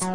Hello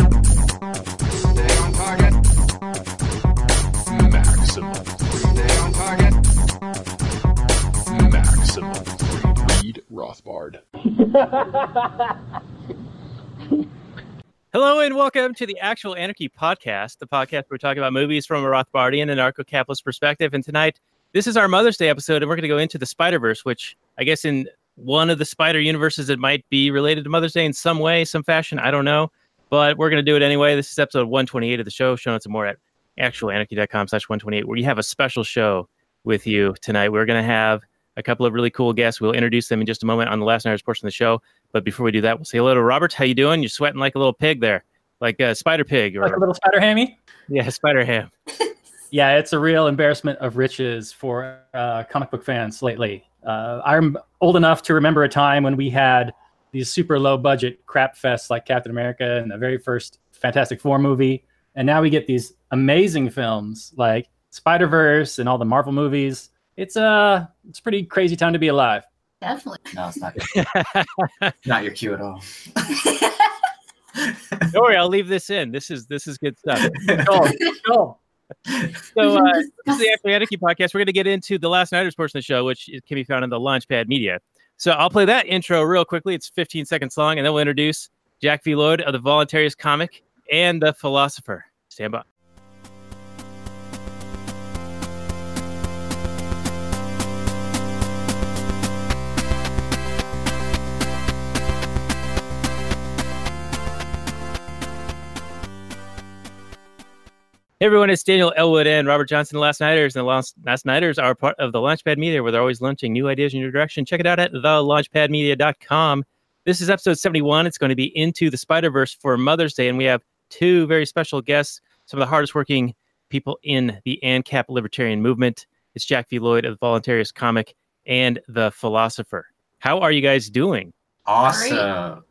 and welcome to the Actual Anarchy podcast, the podcast where we talk about movies from a Rothbardian and anarcho-capitalist perspective. And tonight, this is our Mother's Day episode, and we're going to go into the Spider Verse, which I guess in one of the Spider universes it might be related to Mother's Day in some way, some fashion. I don't know, but we're going to do it anyway. This is episode 128 of the show. Show notes and more at actualanarchy.com/slash 128, where you have a special show with you tonight. We're going to have a couple of really cool guests. We'll introduce them in just a moment on the last night's portion of the show. But before we do that, we'll say hello to Robert. How you doing? You're sweating like a little pig there, like a spider pig, or like a little spider hammy. yeah, spider ham. Yeah, it's a real embarrassment of riches for uh, comic book fans lately. Uh, I'm old enough to remember a time when we had these super low budget crap fests like Captain America and the very first Fantastic Four movie, and now we get these amazing films like Spider Verse and all the Marvel movies. It's a it's a pretty crazy time to be alive. Definitely. No, it's not. not your cue at all. Don't worry, I'll leave this in. This is this is good stuff. Go, go. So uh, this is the Actual Anarchy podcast. We're going to get into the last nighters portion of the show, which can be found on the Launchpad Media. So I'll play that intro real quickly. It's 15 seconds long, and then we'll introduce Jack V. Lloyd of the Voluntaryist comic and the Pholosopher. Stand by. Hey everyone, it's Daniel Elwood and Robert Johnson, the Last Nighters. And the Last, Nighters are part of the Launchpad Media, where they're always launching new ideas in your direction. Check it out at thelaunchpadmedia.com. This is episode 71. It's going to be Into the Spider Verse for Mother's Day. And we have two very special guests, some of the hardest working people in the ANCAP libertarian movement. It's Jack V. Lloyd of the Voluntaryist Comic and the Pholosopher. How are you guys doing? Awesome.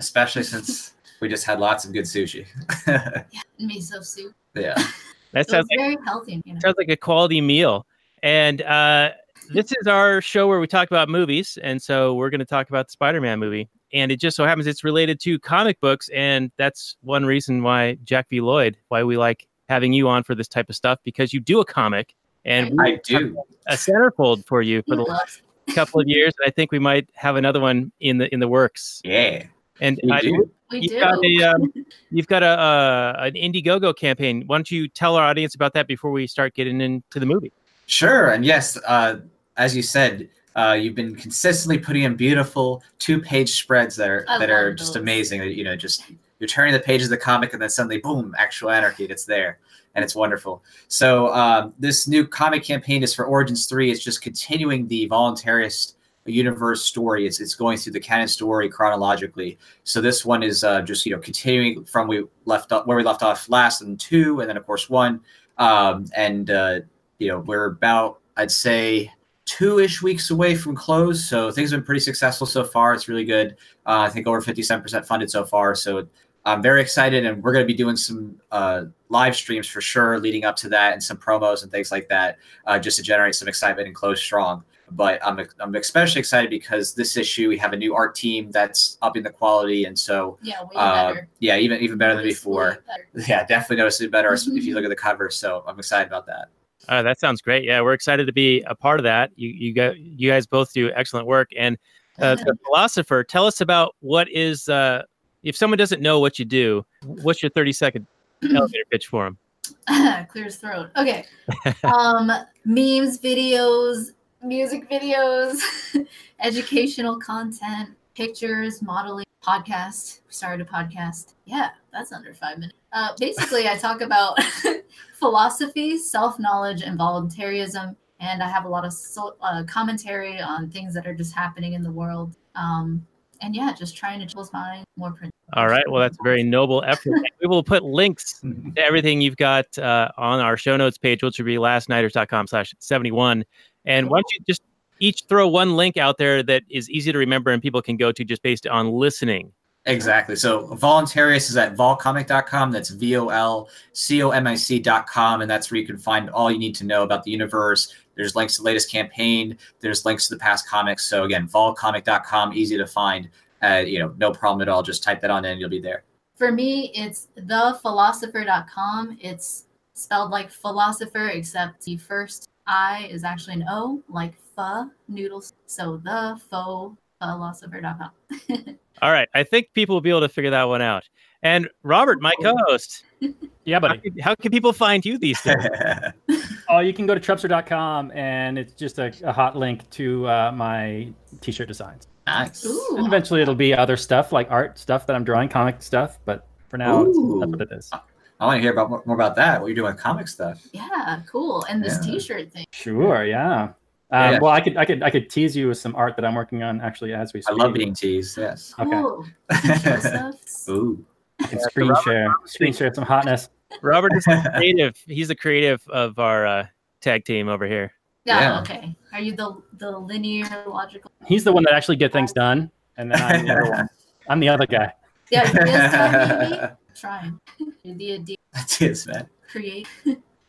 Especially since we just had lots of good sushi. yeah, Miso soup. yeah. That So sounds like very healthy. You know? sounds like a quality meal. And uh, this is our show where we talk about movies, and so we're going to talk about the Spider-Man movie. And it just so happens it's related to comic books, and that's one reason why Jack V. Lloyd, why we like having you on for this type of stuff, because you do a comic, and we I do. a centerfold for you for He the last couple of years. And I think we might have another one in the in the works. Yeah. And We I, do. We you've do. got a um, you've got a uh, an Indiegogo campaign. Why don't you tell our audience about that before we start getting into the movie? Sure. And yes, uh, as you said, uh, you've been consistently putting in beautiful two-page spreads that are I that are love just those. amazing. amazing. You know, just you're turning the pages of the comic, and then suddenly, boom, actual anarchy. It's there, and it's wonderful. So um, this new comic campaign is for Origins Three. It's just continuing the voluntarist universe story. It's, it's going through the canon story chronologically. So this one is uh, just you know continuing from we left off where we left off last and two, and then of course one, um, and uh, you know we're about I'd say two-ish weeks away from close. So things have been pretty successful so far. It's really good. Uh, I think over 57% funded so far. So I'm very excited, and we're going to be doing some uh, live streams for sure leading up to that, and some promos and things like that, uh, just to generate some excitement and close strong. But I'm I'm especially excited because this issue we have a new art team that's upping the quality, and so yeah, way uh, yeah, even even better than before. better. Yeah, definitely noticeably better if you look at the cover. So I'm excited about that. Uh, that sounds great. Yeah, we're excited to be a part of that. You you got you guys both do excellent work. And uh, the philosopher, tell us about what is uh, if someone doesn't know what you do, what's your thirty second elevator pitch for them? Clear his throat. Okay. um, memes, videos, music videos, educational content, pictures, modeling, podcast. We started a podcast. Yeah, that's under five minutes. Uh, basically, I talk about philosophy, self knowledge, and voluntarism. And I have a lot of so, uh, commentary on things that are just happening in the world. Um, and yeah, just trying to close mind more. Print- All right. Well, that's a very noble effort. We will put links to everything you've got uh, on our show notes page, which will be lastnighters.com slash 71. And why don't you just each throw one link out there that is easy to remember and people can go to just based on listening. Exactly. So Voluntaryist is at volcomic.com. That's V O L C O M I C.com. And that's where you can find all you need to know about the universe. There's links to the latest campaign. There's links to the past comics. So again, volcomic.com, easy to find. Uh, you know, no problem at all. Just type that on in and you'll be there. For me, it's thepholosopher.com. It's spelled like philosopher, except the first I is actually an O, like pho noodles. So the faux philosopher.com. All right. I think people will be able to figure that one out. And Robert, my co host, Yeah, how, buddy. can- how can people find you these days? Oh, you can go to trupster.com and it's just a, a hot link to uh, my t-shirt designs. nice. Ooh. And eventually it'll be other stuff like art stuff that I'm drawing, comic stuff. But for now, it's, that's what it is. I want to hear about more about that. What you're doing with comic stuff. Yeah, cool. And this Yeah. t-shirt thing. Sure, yeah. Um, Yeah. Well, I could, I could, I could tease you with some art that I'm working on actually as we Speak. I love being teased. Yes. Okay. Cool. Show stuff. Ooh. I can screen share, screen share some hotness. Robert is the creative. He's the creative of our uh, tag team over here. Yeah, Yeah. okay. Are you the the linear logical? He's the one that actually get things done, and then I'm the other one. I'm the other guy. Yeah, ideas time, maybe? Trying. You're the idea That's it, man. create.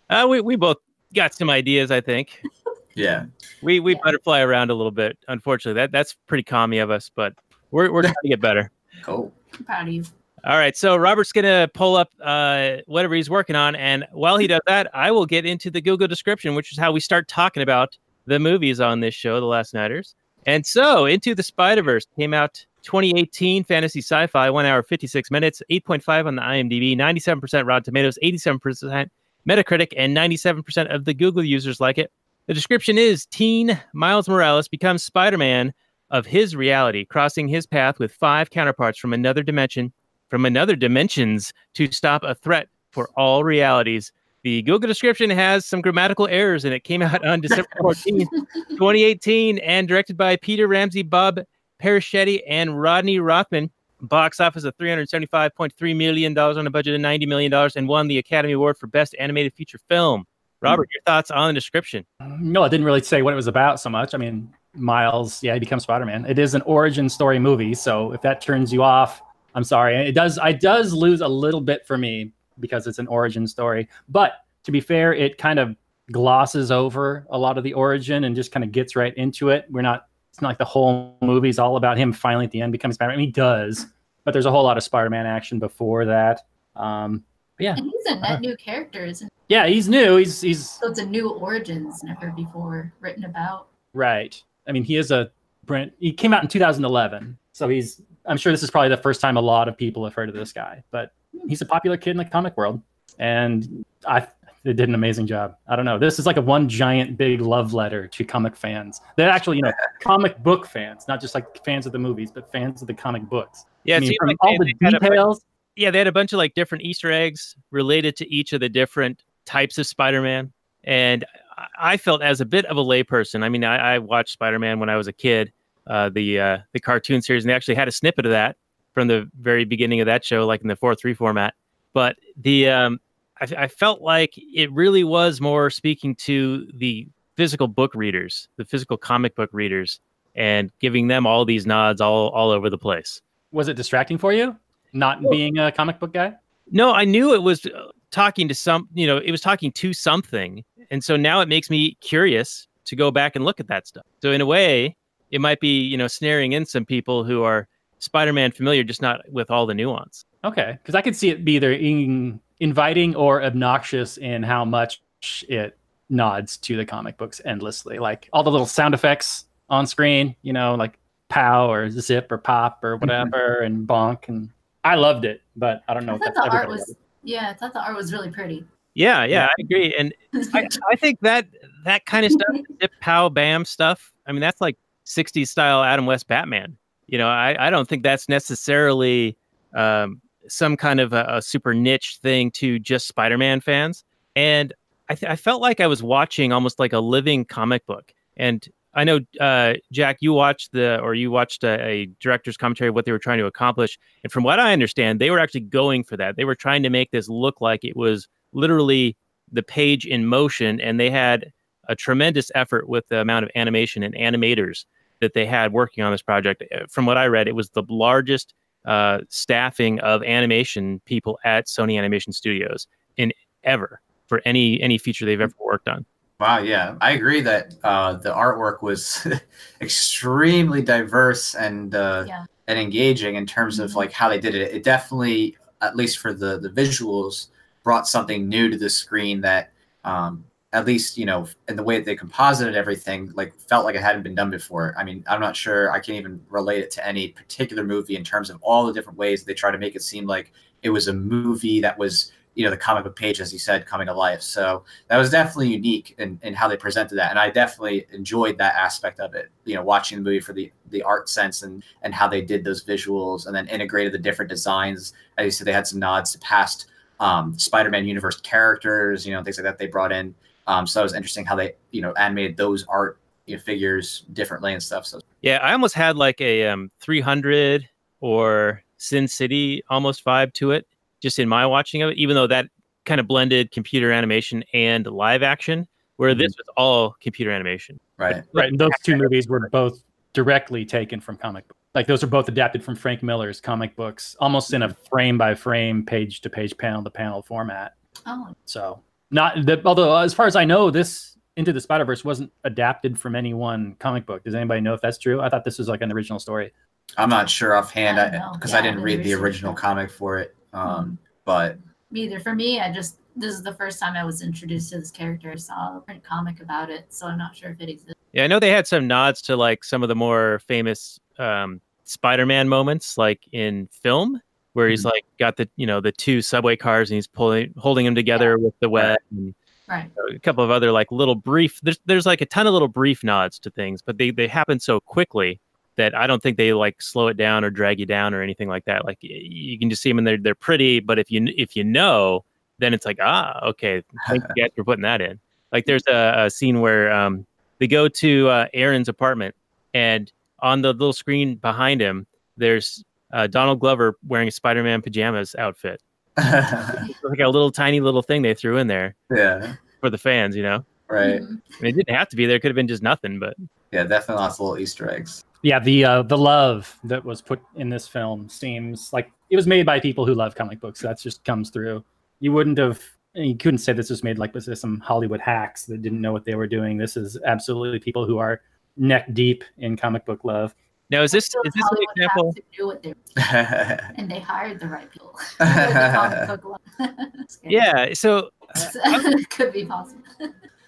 Uh, we, we both got some ideas, I think. Yeah. We we Yeah. butterfly around a little bit. Unfortunately, that that's pretty commie of us, but we're we're trying to get better. Cool. I'm proud of you. All right, so Robert's gonna pull up uh, whatever he's working on, and while he does that, I will get into the Google description, which is how we start talking about the movies on this show, The Last Nighters. And so, Into the Spider Verse came out 2018, fantasy sci-fi, one hour 56 minutes, 8.5 on the IMDb, 97% Rotten Tomatoes, 87% Metacritic, and 97% of the Google users like it. The description is: Teen Miles Morales becomes Spider-Man of his reality, crossing his path with five counterparts from another dimension from another dimensions to stop a threat for all realities. The Google description has some grammatical errors and it came out on December 14th, 2018, and directed by Peter Ramsey, Bob Persichetti, and Rodney Rothman. Box office of $375.3 million on a budget of $90 million and won the Academy Award for Best Animated Feature Film. Robert, hmm. your thoughts on the description? No, I didn't really say what it was about so much. I mean, Miles, yeah, he becomes Spider-Man. It is an origin story movie, so if that turns you off, I'm sorry. It does. It does lose a little bit for me because it's an origin story. But to be fair, it kind of glosses over a lot of the origin and just kind of gets right into it. We're not. It's not like the whole movie's all about him finally at the end becoming Spider-Man. I mean, he does, but there's a whole lot of Spider-Man action before that. Um, yeah, And he's a net new character, isn't he? yeah, he's new. He's he's So it's a new origins never before written about. Right. I mean, he is a Brent. He came out in 2011, so he's. I'm sure this is probably the first time a lot of people have heard of this guy, but he's a popular kid in the comic world, and I. They did an amazing job. I don't know. This is like a one giant big love letter to comic fans. They're actually, you know, comic book fans, not just like fans of the movies, but fans of the comic books. Yeah, I mean, from like all they- the they a bunch- details. yeah, they had a bunch of like different Easter eggs related to each of the different types of Spider-Man, and I- I felt as a bit of a layperson. I mean, I, I watched Spider-Man when I was a kid, uh, the uh, the cartoon series, and they actually had a snippet of that from the very beginning of that show, like in the four three format. But the um, I, I felt like it really was more speaking to the physical book readers, the physical comic book readers, and giving them all these nods all all over the place. Was it distracting for you, not being a comic book guy? No, I knew it was uh, talking to some, you know, it was talking to something. And so now it makes me curious to go back and look at that stuff. So in a way, it might be, you know, snaring in some people who are Spider-Man familiar, just not with all the nuance. Okay, because I could see it be either in, inviting or obnoxious in how much it nods to the comic books endlessly. Like all the little sound effects on screen, you know, like pow or zip or pop or whatever, and bonk. And I loved it, but I don't know I if thought that's the art everybody was yeah, I thought the art was really pretty. Yeah, yeah, I agree. And I, I think that that kind of stuff, zip, pow, bam stuff. I mean, that's like '60s style Adam West Batman. You know, I, I don't think that's necessarily um, some kind of a, a super niche thing to just Spider-Man fans. And I, th- I felt like I was watching almost like a living comic book. And I know, uh, Jack, you watched the or you watched a, a director's commentary of what they were trying to accomplish, and from what I understand, they were actually going for that. They were trying to make this look like it was literally the page in motion, and they had a tremendous effort with the amount of animation and animators that they had working on this project. Uh, From what I read, it was the largest uh, staffing of animation people at Sony Animation Studios in ever for any any feature they've ever worked on. Wow, yeah, I agree that uh, the artwork was extremely diverse and uh, Yeah. and engaging in terms of Mhm. like how they did it. It definitely, at least for the the visuals, brought something new to the screen that, um, at least you know, in the way that they composited everything, like felt like it hadn't been done before. I mean, I'm not sure I can't even relate it to any particular movie in terms of all the different ways they try to make it seem like it was a movie that was you know the comic book page as you said coming to life. So that was definitely unique in, in how they presented that and i definitely enjoyed that aspect of it you know watching the movie for the the art sense and and how they did those visuals and then integrated the different designs. As you said they had some nods to past um, spider-man universe characters you know things like that they brought in um, so it was interesting how they you know animated those art you know, figures differently and stuff so Yeah, I almost had like a um, 300 or Sin City almost vibe to it, just in my watching of it. Even though that kind of blended computer animation and live action, where this was all computer animation. right Right, and those two movies were both directly taken from comic book. Like those are both adapted from Frank Miller's comic books, almost in a frame by frame, page to page, panel to panel format. Oh, So not the although as far as I know, this Into the Spider Verse wasn't adapted from any one comic book. Does anybody know if that's true? I thought this was like an original story. i'm not sure offhand I because Yeah, I, I didn't didn't read the original that. comic for it um, but me either. For me, I just this is the first time I was introduced to this character. I saw a print comic about it, so I'm not sure if it exists. Yeah, I know they had some nods to like some of the more famous um, Spider-Man moments, like in film, where he's like got the you know the two subway cars and he's pulling holding them together with the web and Right. a couple of other like little brief there's there's like a ton of little brief nods to things but they they happen so quickly that i don't think they like slow it down or drag you down or anything like that. Like you can just see them and they're they're pretty but if you if you know then it's like ah okay thank you guys for putting that in. Like there's a, a scene where um they go to uh, aaron's apartment and on the little screen behind him there's uh, donald glover wearing a spider-man pajamas outfit like a little tiny little thing they threw in there yeah for the fans you know right. I mean, it didn't have to be there. It could have been just nothing, but Yeah, definitely lots of little Easter eggs. Yeah, the uh, the love that was put in this film seems like it was made by people who love comic books. That just comes through. You wouldn't have. You couldn't say this was made like was this some Hollywood hacks that didn't know what they were doing. This is absolutely people who are neck deep in comic book love. Now is this is this an example? have to do what they and they hired the right people. The comic book love. Scary. Yeah. So it could be possible.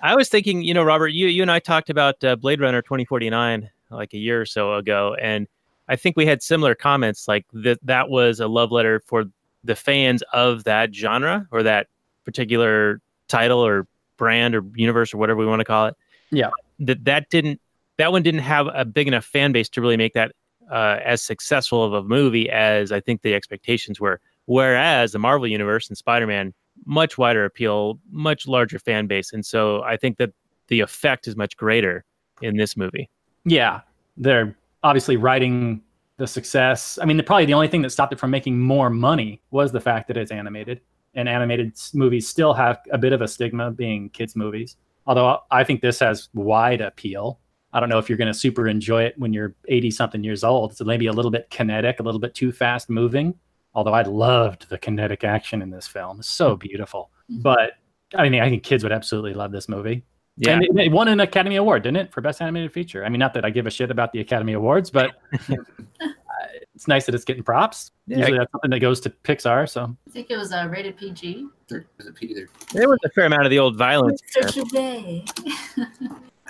I was thinking, you know, Robert, you you and I talked about uh, Blade Runner 2049 like a year or so ago, and I think we had similar comments. Like that that was a love letter for the fans of that genre or that particular title or brand or universe or whatever we want to call it. Yeah. That that didn't that one didn't have a big enough fan base to really make that uh, as successful of a movie as I think the expectations were. Whereas the Marvel universe and Spider-Man, much wider appeal, much larger fan base, and so I think that the effect is much greater in this movie. Yeah, they're obviously writing the success. I mean, probably the only thing that stopped it from making more money was the fact that it's animated, and animated movies still have a bit of a stigma being kids' movies. Although I think this has wide appeal. I don't know if you're going to super enjoy it when you're 80 something years old. It's maybe a little bit kinetic, a little bit too fast moving. Although I loved the kinetic action in this film, it's so beautiful. But I mean, I think kids would absolutely love this movie. Yeah, And it, it won an Academy Award, didn't it, for Best Animated Feature? I mean, not that I give a shit about the Academy Awards, but uh, it's nice that it's getting props. Usually that's something that goes to Pixar. So I think it was uh, rated PG. Is it Peter? there was a fair amount of the old violence. Such a day.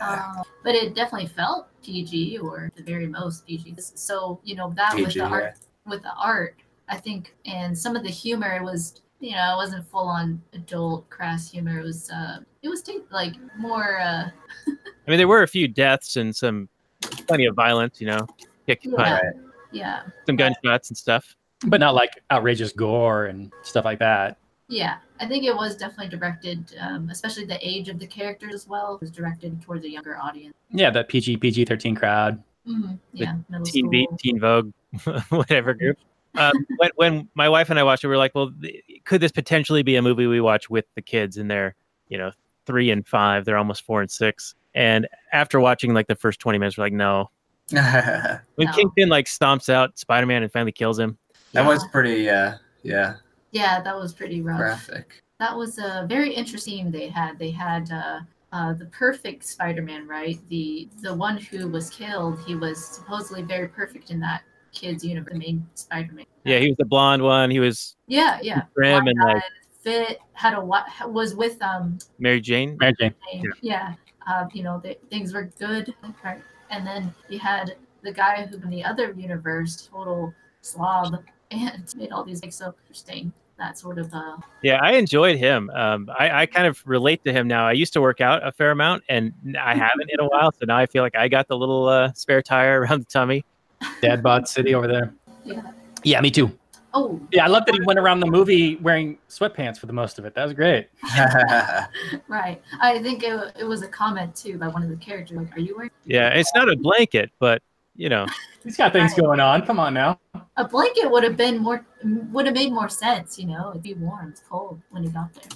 Um, but it definitely felt PG or the very most PG. So you know that with PG, the yeah. art, with the art, I think, and some of the humor was, you know, it wasn't full on adult crass humor. It was, uh, it was ta- like more, uh, I mean, there were a few deaths and some plenty of violence. You know, kick, Yeah. punch, yeah, some gunshots and stuff. but not like outrageous gore and stuff like that. Yeah, I think it was definitely directed, um, especially the age of the characters as well, was directed towards a younger audience. Yeah, that PG PG thirteen crowd. hmm Yeah, middle Teen school. Beat, Teen Vogue, whatever group. Um, when, when my wife and I watched it, we were like, well, th- could this potentially be a movie we watch with the kids And they're, you know, three and five? They're almost four and six. And after watching like the first 20 minutes, we're like, no. that When No. Kingpin like stomps out Spider Man and finally kills him, That was pretty, uh, yeah, Yeah, that was pretty rough. graphic. That was a very interesting. They had they had uh, uh, the perfect Spider-Man, right? The the one who was killed. He was supposedly very perfect in that kid's universe. The main Spider-Man. yeah, he was the blonde one. He was Yeah, yeah. Grim and like fit had a was with um Mary Jane. Mary Jane. yeah, uh, you know the, things were good and then you had the guy who in the other universe total slob and made all these like so interesting that sort of uh Yeah, I enjoyed him. Um, I, I kind of relate to him now. I used to work out a fair amount, and I haven't in a while. So now I feel like I got the little uh, spare tire around the tummy. Dad bod city over there. yeah Yeah, me too. oh Yeah, I love that he went around the movie wearing sweatpants for the most of it. That was great. right i think it, it was a comment too by one of the characters like are you wearing Yeah, it's not a blanket, but you know, He's got things going on. Come on now. a blanket would have been more would have made more sense you know it'd be warm it's cold when he got there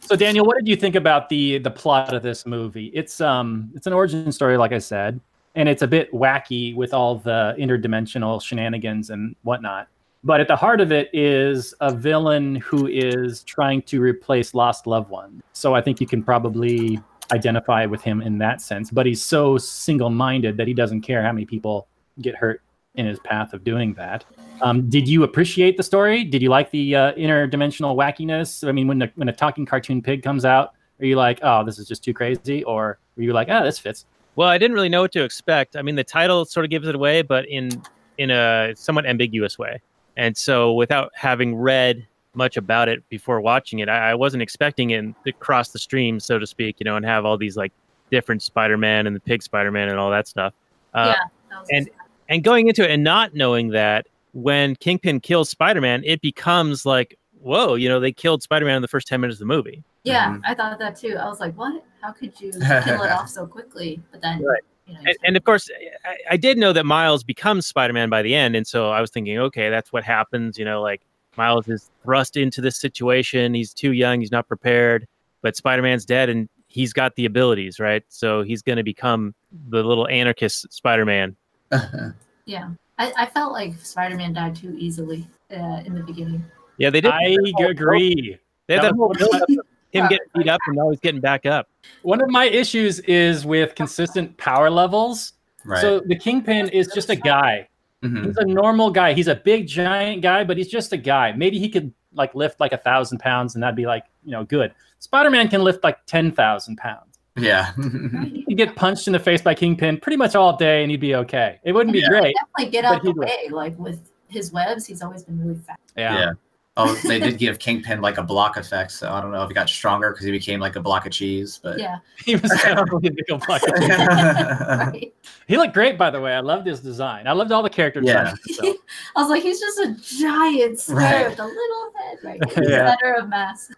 So Daniel, what did you think about the the plot of this movie? It's um it's an origin story, like I said, and it's a bit wacky with all the interdimensional shenanigans and whatnot. But at the heart of it is a villain who is trying to replace lost loved ones. So I think you can probably identify with him in that sense. But he's so single-minded that he doesn't care how many people get hurt in his path of doing that. Um, did you appreciate the story? Did you like the uh, interdimensional wackiness? I mean, when the, when a talking cartoon pig comes out, are you like, oh, this is just too crazy, or were you like, oh, this fits? well, I didn't really know what to expect. I mean, the title sort of gives it away, but in in a somewhat ambiguous way. And so, without having read much about it before watching it, I, I wasn't expecting it to cross the stream, so to speak, you know, and have all these like different Spider-Man and the Pig Spider-Man and all that stuff. Uh, yeah that was and- and going into it and not knowing that when Kingpin kills Spider-Man, it becomes like, whoa, you know, they killed Spider-Man in the first ten minutes of the movie. yeah Mhm. i thought that too i was like what how could you kill it off so quickly but then Right. you know and, and of course I, I did know that miles becomes spider-man by the end and so i was thinking okay that's what happens you know like miles is thrust into this situation. He's too young. He's not prepared. But spider-man's dead and he's got the abilities right? So he's going to become the little anarchist spider-man. Yeah. I, I felt like spider-man died too easily uh, in the beginning. Yeah they did. I agree. they had that That whole build-up of him getting beat up and now he's getting back up. One of my issues is with consistent power levels. right. So the Kingpin is just a guy. Mhm. He's a normal guy. He's a big giant guy, but he's just a guy. Maybe he could like lift like a thousand pounds, and that'd be like you know good. Spider-Man can lift like ten thousand pounds. Yeah. He'd get punched in the face by Kingpin pretty much all day, and he'd be okay. It wouldn't be Yeah. great. definitely get But out the way like with his webs he's always been really fast Yeah. Yeah. Oh, they did give Kingpin like a block effect, so I don't know if he got stronger because he became like a block of cheese, but yeah He was totally a big old bucket. right He looked great, by the way. I loved his design. I loved all the character Yeah. designs. So. I was like, he's just a giant square Right. with a little head, right? He's Yeah. center of mass.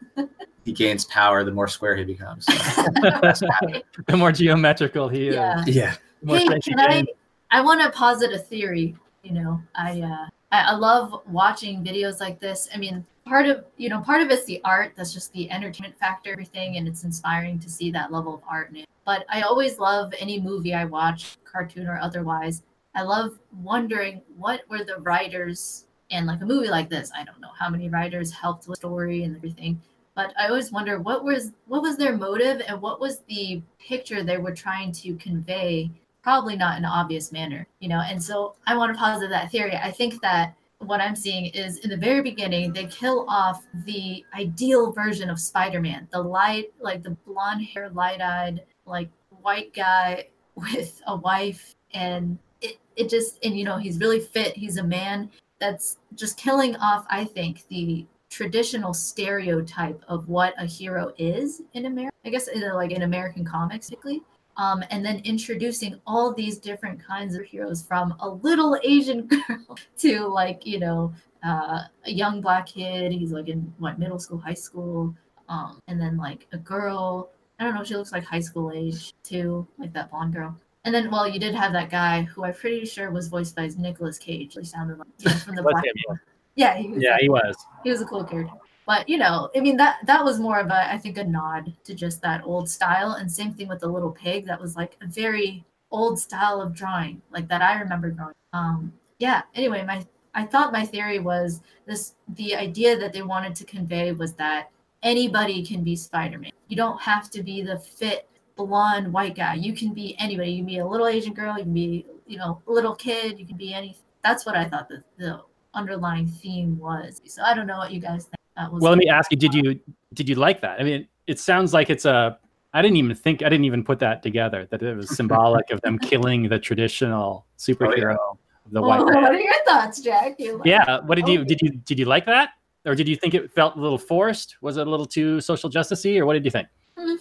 he gains power the more square he becomes. so. Right. The more geometrical he is, yeah. Yeah. Hey, can I? I want to posit a theory. You know, I, uh, I I love watching videos like this. I mean, part of you know, part of it's the art. That's just the entertainment factor, everything, and it's inspiring to see that level of art in it. But I always love any movie I watch, cartoon or otherwise. I love wondering what were the writers and like a movie like this. I don't know how many writers helped with the story and everything but I always wonder what was what was their motive and what was the picture they were trying to convey. Probably not in an obvious manner, you know. And so I want to posit that theory. I think that what I'm seeing is in the very beginning they kill off the ideal version of Spider-Man, the light, like the blonde hair, light-eyed, like white guy with a wife, and it it just and you know he's really fit. He's a man that's just killing off. I think the traditional stereotype of what a hero is in America. I guess like in American comics, particularly. Um, and then introducing all these different kinds of heroes from a little Asian girl to like you know uh, a young black kid. He's like in what middle school, high school, um, and then like a girl. I don't know. She looks like high school age too, like that blonde girl. And then, well, you did have that guy who I'm pretty sure was voiced by Nicolas Cage. He sounded like you from the Black. him, yeah. Yeah, he was, Yeah, he was. he was a cool character. But you know, I mean that that was more of a I think a nod to just that old style. And same thing with the little pig. That was like a very old style of drawing, like that I remember drawing. Um, yeah. Anyway, my I thought my theory was this: the idea that they wanted to convey was that anybody can be Spider-Man. You don't have to be the fit blonde white guy. You can be anybody. You can be a little Asian girl. You can be you know a little kid. You can be any. That's what I thought the the underlying theme was. So I don't know what you guys think. That was Well, let me ask you: Did you did you like that? I mean, it sounds like it's a. I didn't even think. I didn't even put that together. That it was symbolic of them killing the traditional oh, superhero, of the Well, white. what are your thoughts, Jack? You like- Yeah. What did you oh. did you did you like that, or did you think it felt a little forced? Was it a little too social justicey, or what did you think? Mm,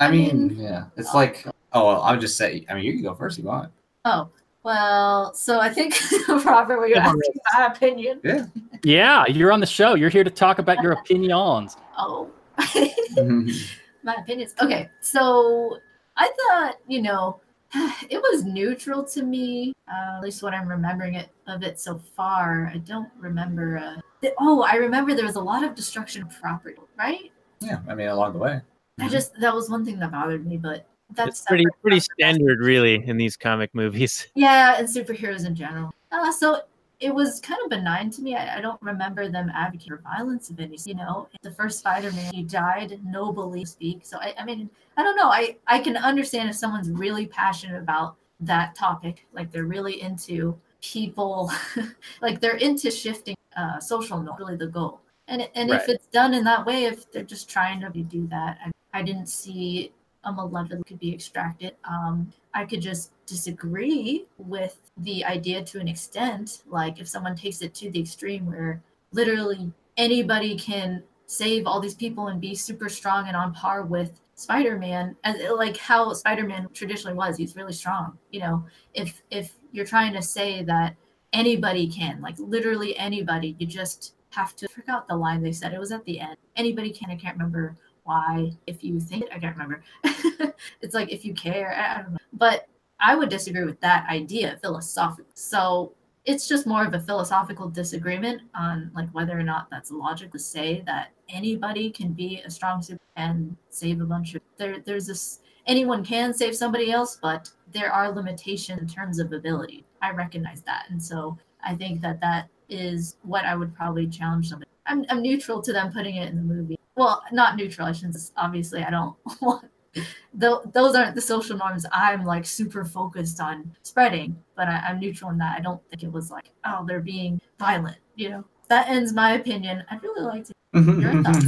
I I mean, mean- yeah, it's uh, like. Oh, well, I would just say. I mean, you can go first if you want. Oh, well, so I think Robert, were you Yeah, asking my opinion? Yeah, you're on the show. You're here to talk about your opinions. Oh, my opinions. Okay, so I thought, you know, it was neutral to me. Uh, at least what I'm remembering it of it so far. I don't remember. Uh, th- oh, I remember there was a lot of destruction of property, right? yeah, I mean, along the way. I just that was one thing that bothered me, but that's pretty pretty from the rest. standard, really, in these comic movies. Yeah, and superheroes in general. Uh, so it was kind of benign to me. I, I don't remember them advocating for violence of any. You know, the first Spider-Man, he died nobly. Speak. So I, I mean, I don't know. I I can understand if someone's really passionate about that topic, like they're really into people, like they're into shifting uh, social norms. Really, the goal. And and if it's done in that way, if they're just trying to do that, I, I didn't see a malevolent could be extracted. Um, I could just disagree with the idea to an extent. Like if someone takes it to the extreme where literally anybody can save all these people and be super strong and on par with Spider-Man, as like how Spider-Man traditionally was, he's really strong. You know, if if you're trying to say that anybody can, like literally anybody, you just have to I forgot the line they said. It was at the end. Anybody can. I can't remember why. If you think, I can't remember. it's like if you care. I, don't know. But I would disagree with that idea philosophically. So it's just more of a philosophical disagreement on like whether or not that's logical to say that anybody can be a strong super and save a bunch of there. There's this anyone can save somebody else, but there are limitations in terms of ability. I recognize that, and so I think that that is what I would probably challenge somebody. I'm, I'm neutral to them putting it in the movie. Well, not neutral. I shouldn't. Obviously, I don't want. Tho- those aren't the social norms I'm like super focused on spreading, but I, I'm neutral in that. I don't think it was like, oh, they're being violent. You know, that ends my opinion. I'd really like to. Your thoughts,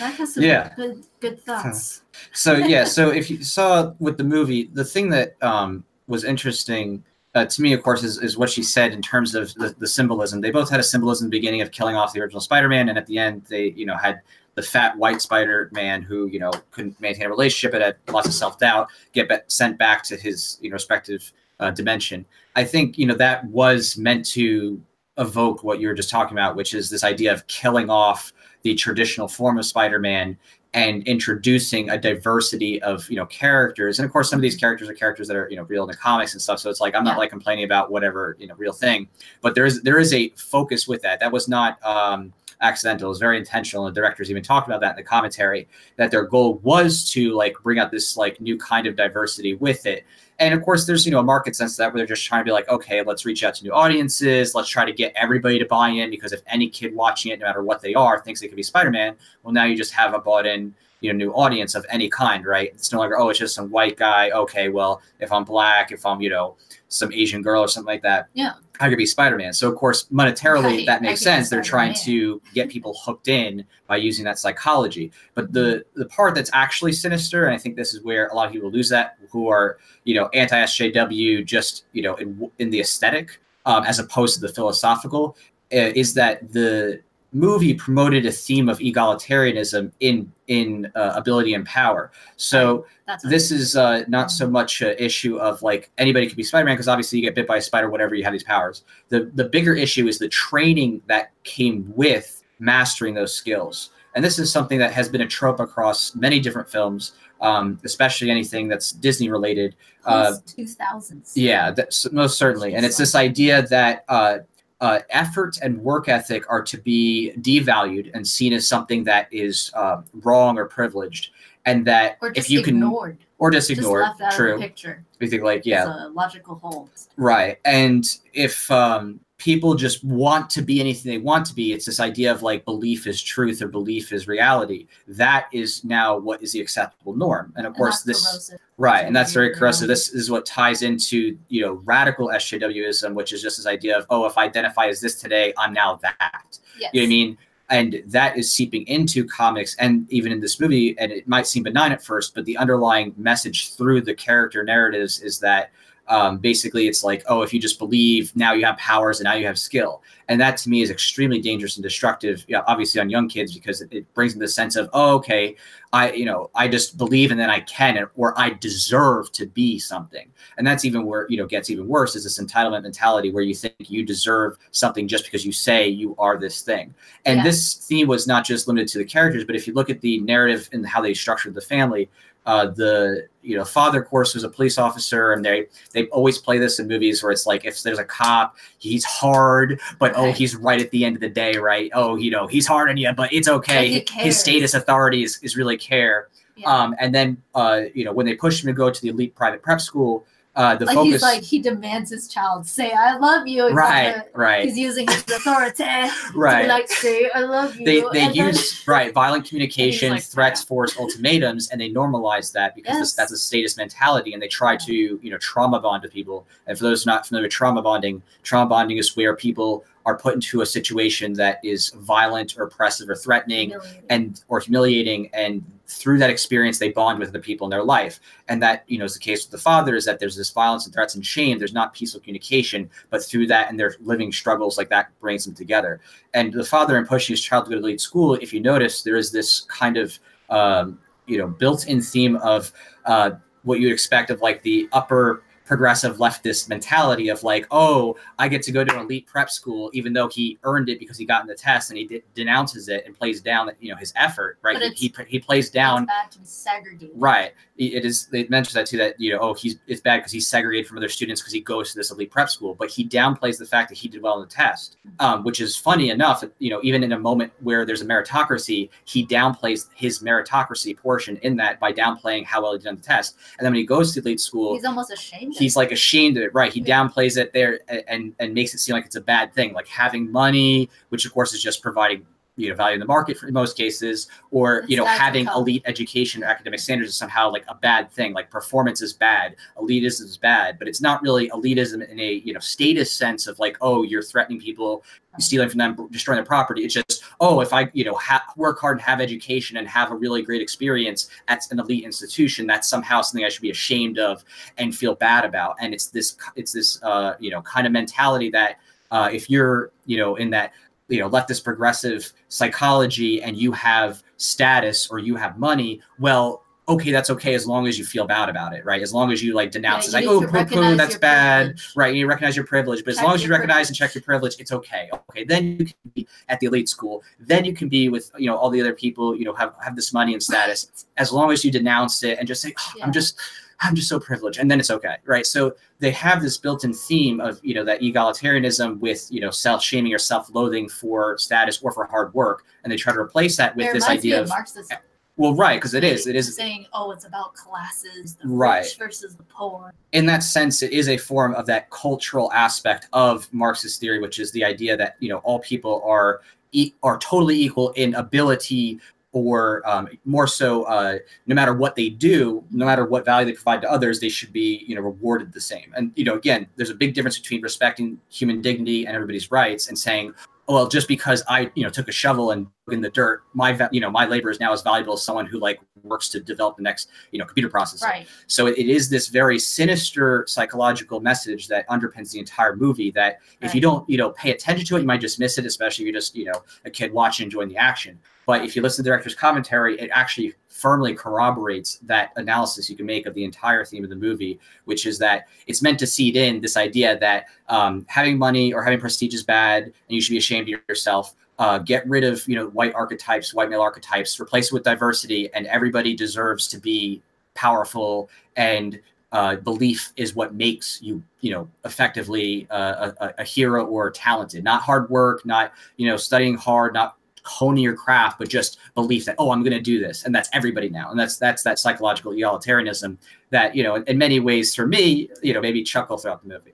That has some Yeah. good good thoughts. so yeah so if you saw with the movie the thing that um, was interesting uh, to me of course is, is what she said in terms of the, the symbolism. They both had a symbolism beginning of killing off the original spider-man and at the end they you know had the fat white spider-man who you know couldn't maintain a relationship and had lots of self-doubt get ba- sent back to his you know respective uh, dimension. I think you know that was meant to evoke what you were just talking about which is this idea of killing off the traditional form of spider-man and introducing a diversity of you know characters. And of course some of these characters are characters that are you know real in the comics and stuff. So it's like i'm not like complaining about whatever you know real thing. But there is there is a focus with that. That was not um accidental. It was very intentional and the directors even talked about that in the commentary that their goal was to like bring out this like new kind of diversity with it. And of course there's you know a market sense that where they're just trying to be like okay let's reach out to new audiences. Let's try to get everybody to buy in because if any kid watching it no matter what they are thinks they could be spider-man well now you just have a bought in you know new audience of any kind right? It's no longer oh it's just some white guy. Okay well if i'm black if i'm you know some asian girl or something like that. Yeah. I could be spider-man? So of course monetarily Right, that makes sense. They're trying to get people hooked in by using that psychology. But the the part that's actually sinister and i think this is where a lot of people lose that who are you know anti sjw just you know in, in the aesthetic um, as opposed to the philosophical uh, is that the movie promoted a theme of egalitarianism in in uh, ability and power. So this is uh, not so much an issue of like anybody could be Spider-Man because obviously you get bit by a spider, whatever you have these powers. The the bigger issue is the training that came with mastering those skills, and this is something that has been a trope across many different films, um, especially anything that's Disney related. Uh, two thousands. yeah, that's most certainly, and it's this idea that. Uh, uh, effort and work ethic are to be devalued and seen as something that is uh, wrong or privileged, and that Or just if you can ignored. or just just ignore left out true of the picture. we think like yeah It's a logical whole. right and if um people just want to be anything they want to be it's this idea of like belief is truth or belief is reality that is now what is the acceptable norm and of And course this corrosive. right and that's very corrosive this is what ties into you know radical sjwism which is just this idea of oh if i identify as this today i'm now that Yes. you know what I mean? And that is seeping into comics and even in this movie. And it might seem benign at first, but the underlying message through the character narratives is that um, basically it's like, oh, if you just believe, now you have powers and now you have skill. And that to me is extremely dangerous and destructive, yeah, obviously on young kids because it, it brings them the sense of, oh, okay, I, you know, I just believe and then I can, or I deserve to be something. And that's even where, you know, gets even worse is this entitlement mentality where you think you deserve something just because you say you are this thing. And Yeah. this theme was not just limited to the characters, but if you look at the narrative and how they structured the family, uh, the you know father, of course, was a police officer, and they they always play this in movies where it's like if there's a cop, he's hard, but oh, he's right at the end of the day, right? Oh, you know, he's hard on you, but it's okay. His status authority is, is really care. Yeah. Um, and then uh, you know when they push him to go to the elite private prep school, uh, the like focus he's like he demands his child say I love you. Right, like, right, He's using his authority to right. like say I love you. they they and then- use right violent communication like, threats "Crap." force ultimatums and they normalize that because Yes. that's a status mentality and they try to you know trauma bond with people and for those not familiar with trauma bonding trauma bonding is where people are put into a situation that is violent or oppressive or threatening and or humiliating and through that experience they bond with the people in their life. And that you know is the case with the father is that there's this violence and threats and shame. There's not peaceful communication but through that and their living struggles like that brings them together. And the father in pushing his child to go to elite school if you notice there is this kind of um, you know built-in theme of uh, what you'd expect of like the upper progressive leftist mentality of like oh i get to go to an elite prep school even though he earned it because he got in the test and he de- denounces it and plays down you know his effort right he, he, he plays down bad to be segregated. Right. It it is. They mentioned that too. That you know, oh, he's it's bad because he's segregated from other students because he goes to this elite prep school. But he downplays the fact that he did well in the test, um, which is funny enough. You know, even in a moment where there's a meritocracy, he downplays his meritocracy portion in that by downplaying how well he did on the test. And then when he goes to elite school, He's almost ashamed. He's like ashamed of it. Right. He downplays it there and and makes it seem like it's a bad thing. Like having money which of course is just providing you know value in the market for in most cases or you know having elite education or academic standards is somehow like a bad thing. Like performance is bad elitism is bad but it's not really elitism in a you know status sense of like oh you're threatening people stealing from them destroying their property. It's just oh if i you know ha- work hard and have education and have a really great experience at an elite institution that's somehow something i should be ashamed of and feel bad about. And it's this it's this uh you know kind of mentality that uh if you're you know in that you know leftist progressive psychology and you have status or you have money well okay that's okay as long as you feel bad about it right? As long as you like denounce Yeah, it. Like oh poo poo that's bad privilege. right you recognize your privilege. But as long as you recognize and check your privilege it's okay. Okay then you can be at the elite school. Then you can be with you know all the other people you know have have this money and status. As long as you denounce it and just say "Oh, Yeah. i'm just i'm just so privileged and then it's okay right so they have this built-in theme of you know that egalitarianism with you know self-shaming or self-loathing for status or for hard work and they try to replace that with it this idea of of Marxism. well right because it is it is saying, "Oh, it's about classes, the Right. rich versus the poor." in that sense, it is a form of that cultural aspect of Marxist theory, which is the idea that you know all people are e- are totally equal in ability, or um, more so, uh, no matter what they do, no matter what value they provide to others, they should be you know rewarded the same. And you know, again, there's a big difference between respecting human dignity and everybody's rights and saying. Well, just because I, you know, took a shovel and in the dirt. My you know my labor is now as valuable as someone who like works to develop the next you know computer processor. Right. So it, it is this very sinister psychological message that underpins the entire movie. That if you don't you know pay attention to it, you might just miss it, especially if you're just you know a kid watching enjoying the action. But if you listen to the director's commentary, it actually firmly corroborates that analysis you can make of the entire theme of the movie, which is that it's meant to seed in this idea that um, having money or having prestige is bad, and you should be ashamed of yourself. Uh, get rid of you know white archetypes, white male archetypes, replace it with diversity, and everybody deserves to be powerful and uh, belief is what makes you you know effectively uh, a, a hero or talented. Not hard work not you know studying hard not honing your craft but just belief that oh i'm going to do this and that's everybody now. And that's that's that psychological egalitarianism that you know in, in many ways for me you know maybe chuckle throughout the movie.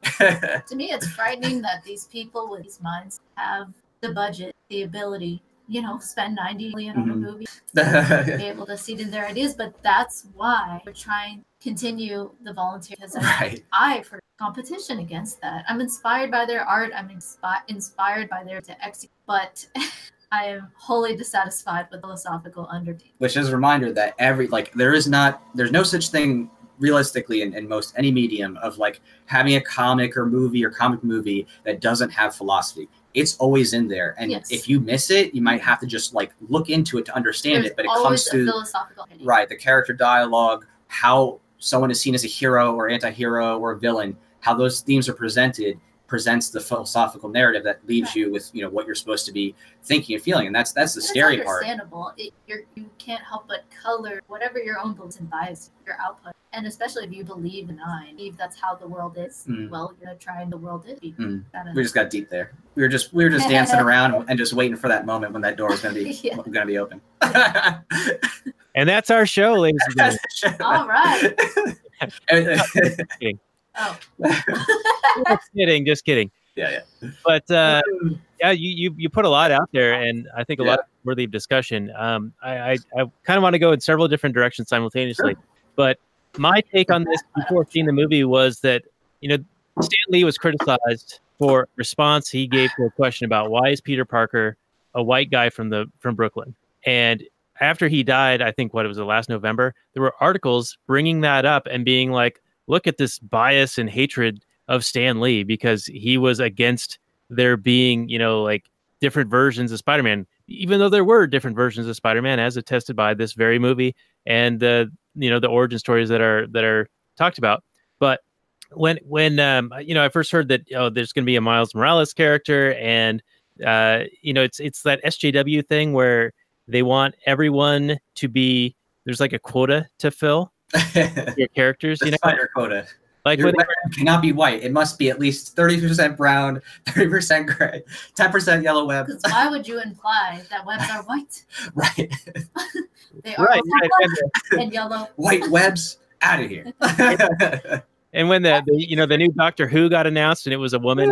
To me, it's frightening that these people with these minds have the budget, the ability, you know, spend 90 million on a Mhm. movie, be able to seed in their ideas. But that's why we're trying to continue the volunteer because I, right I for competition against that. I'm inspired by their art. I'm inspi- inspired by their to execute, but I am wholly dissatisfied with philosophical undertone. which is a reminder that every like there is not there's no such thing realistically in, in most any medium of like having a comic or movie or comic movie that doesn't have philosophy it's always in there and Yes. if you miss it you might have to just like look into it to understand There's it but it comes to philosophical right the character dialogue how someone is seen as a hero or anti-hero or a villain how those themes are presented presents the philosophical narrative that leaves Right. you with you know what you're supposed to be thinking and feeling and that's that's the It's scary part understandable. It, you're, you can't help but color whatever your own beliefs and bias your output, and especially if you believe in I believe that's how the world is. Mm. Well, you're gonna try and the world is. Mm. gotta- we just got deep there. We were just we were just dancing around and just waiting for that moment when that door was going to be Yeah. going to be open. And that's our show, ladies and gentlemen. All right. Yeah, Oh, just kidding, just kidding. yeah. Yeah. But uh, yeah, you, you you put a lot out there, and I think a Yeah. lot worthy of discussion. Um, I I, I kind of want to go in several different directions simultaneously, but my take on this before seeing the movie was that you know Stan Lee was criticized for response he gave to a question about why is Peter Parker a white guy from the from Brooklyn, and after he died, I think what it was the last November, there were articles bringing that up and being like, look at this bias and hatred of Stan Lee because he was against there being, you know, like different versions of Spider-Man, even though there were different versions of Spider-Man, as attested by this very movie and the, you know, the origin stories that are that are talked about. But when when um, you know, I first heard that oh, there's going to be a Miles Morales character, and uh, you know, it's it's that SJW thing where they want everyone to be there's like a quota to fill your characters, you know, spider quota. like Your when cannot be white. It must be at least thirty percent brown, thirty percent gray, ten percent yellow web. why would you imply that webs are white? Right, They are right, right, and- and yellow. white webs out of here. And when the, the you know the new Doctor Who got announced and it was a woman,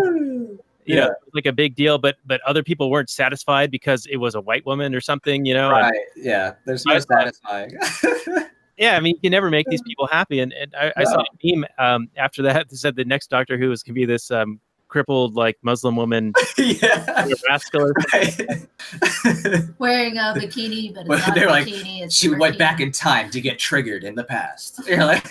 you know, Yeah. it was like a big deal, but but other people weren't satisfied because it was a white woman or something, you know. and- right. Yeah. There's no I thought- satisfying. Yeah, I mean, you can never make these people happy. And, and I, I saw a meme um, after that that said the next Doctor Who is going to be this um, crippled like Muslim woman, yeah. or rascal. Right. Wearing a bikini, but it's Well, not they're like, bikini. It's she went bikini. back in time to get triggered in the past. You're like,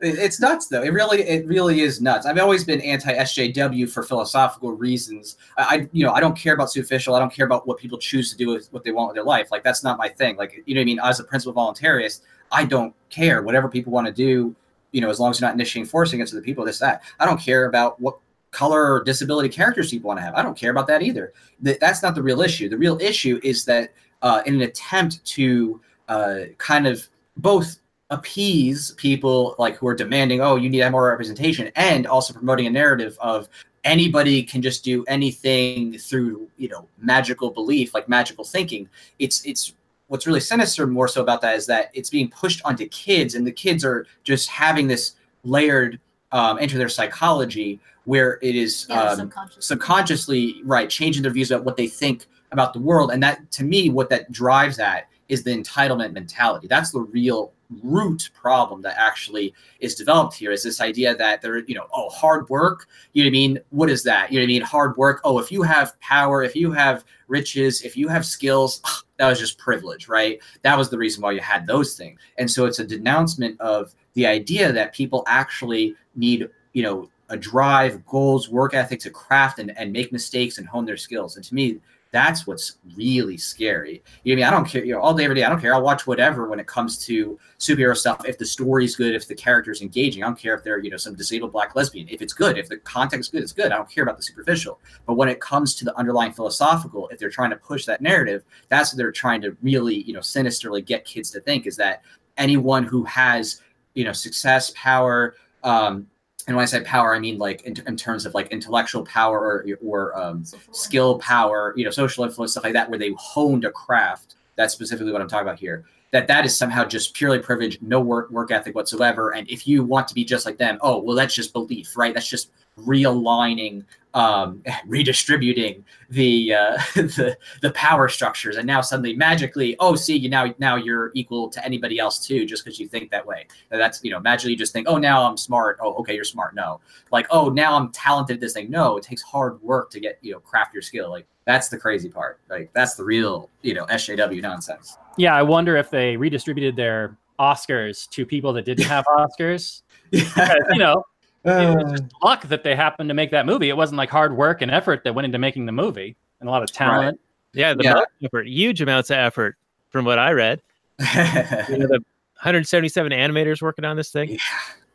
it's nuts though. It really, it really is nuts. I've always been anti SJW for philosophical reasons. I, I, you know, I don't care about superficial. I don't care about what people choose to do with what they want with their life. Like that's not my thing. Like you know what I mean. As a principal voluntaryist, I don't care whatever people want to do. You know, as long as you're not initiating force against other people, this that. I don't care about what color or disability characters people want to have. I don't care about that either. Th- that's not the real issue. The real issue is that uh, in an attempt to uh, kind of both appease people like who are demanding, oh, you need more representation, and also promoting a narrative of anybody can just do anything through you know magical belief, like magical thinking. It's it's what's really sinister more so about that is that it's being pushed onto kids, and the kids are just having this layered um, into their psychology where it is Yeah, um, subconscious. subconsciously right changing their views about what they think about the world and that to me what that drives at is the entitlement mentality that's the real root problem that actually is developed here is this idea that there, you know, oh, hard work. You know what I mean? What is that? You know what I mean? Hard work. Oh, if you have power, if you have riches, if you have skills, that was just privilege, right? That was the reason why you had those things. And so it's a denouncement of the idea that people actually need, you know, a drive, goals, work ethic to craft and, and make mistakes and hone their skills. And to me, that's what's really scary. You know what I mean? I don't care, you know, all day, every day, I don't care. I'll watch whatever when it comes to superhero stuff. If the story's good, if the character's engaging, I don't care if they're, you know, some disabled black lesbian. If it's good, if the context's good, it's good. I don't care about the superficial. But when it comes to the underlying philosophical, if they're trying to push that narrative, that's what they're trying to really, you know, sinisterly get kids to think is that anyone who has, you know, success, power, um, and when I say power, I mean like in, in terms of like intellectual power or, or um, skill power, you know, social influence, stuff like that, where they honed a craft. That's specifically what I'm talking about here. That that is somehow just purely privilege, no work work ethic whatsoever. And if you want to be just like them, oh well, that's just belief, right? That's just realigning, um, redistributing the, uh, the the power structures, and now suddenly magically, oh, see, you now now you're equal to anybody else too, just because you think that way. That's you know magically you just think, oh, now I'm smart. Oh, okay, you're smart. No, like oh, now I'm talented at this thing. No, it takes hard work to get you know craft your skill. Like that's the crazy part. Like that's the real you know SJW nonsense. Yeah, I wonder if they redistributed their Oscars to people that didn't have Oscars. Because, you know, it was uh. just luck that they happened to make that movie. It wasn't like hard work and effort that went into making the movie and a lot of talent. Yeah, the Yeah. effort, huge amounts of effort from what I read. You know, the 177 animators working on this thing. Yeah.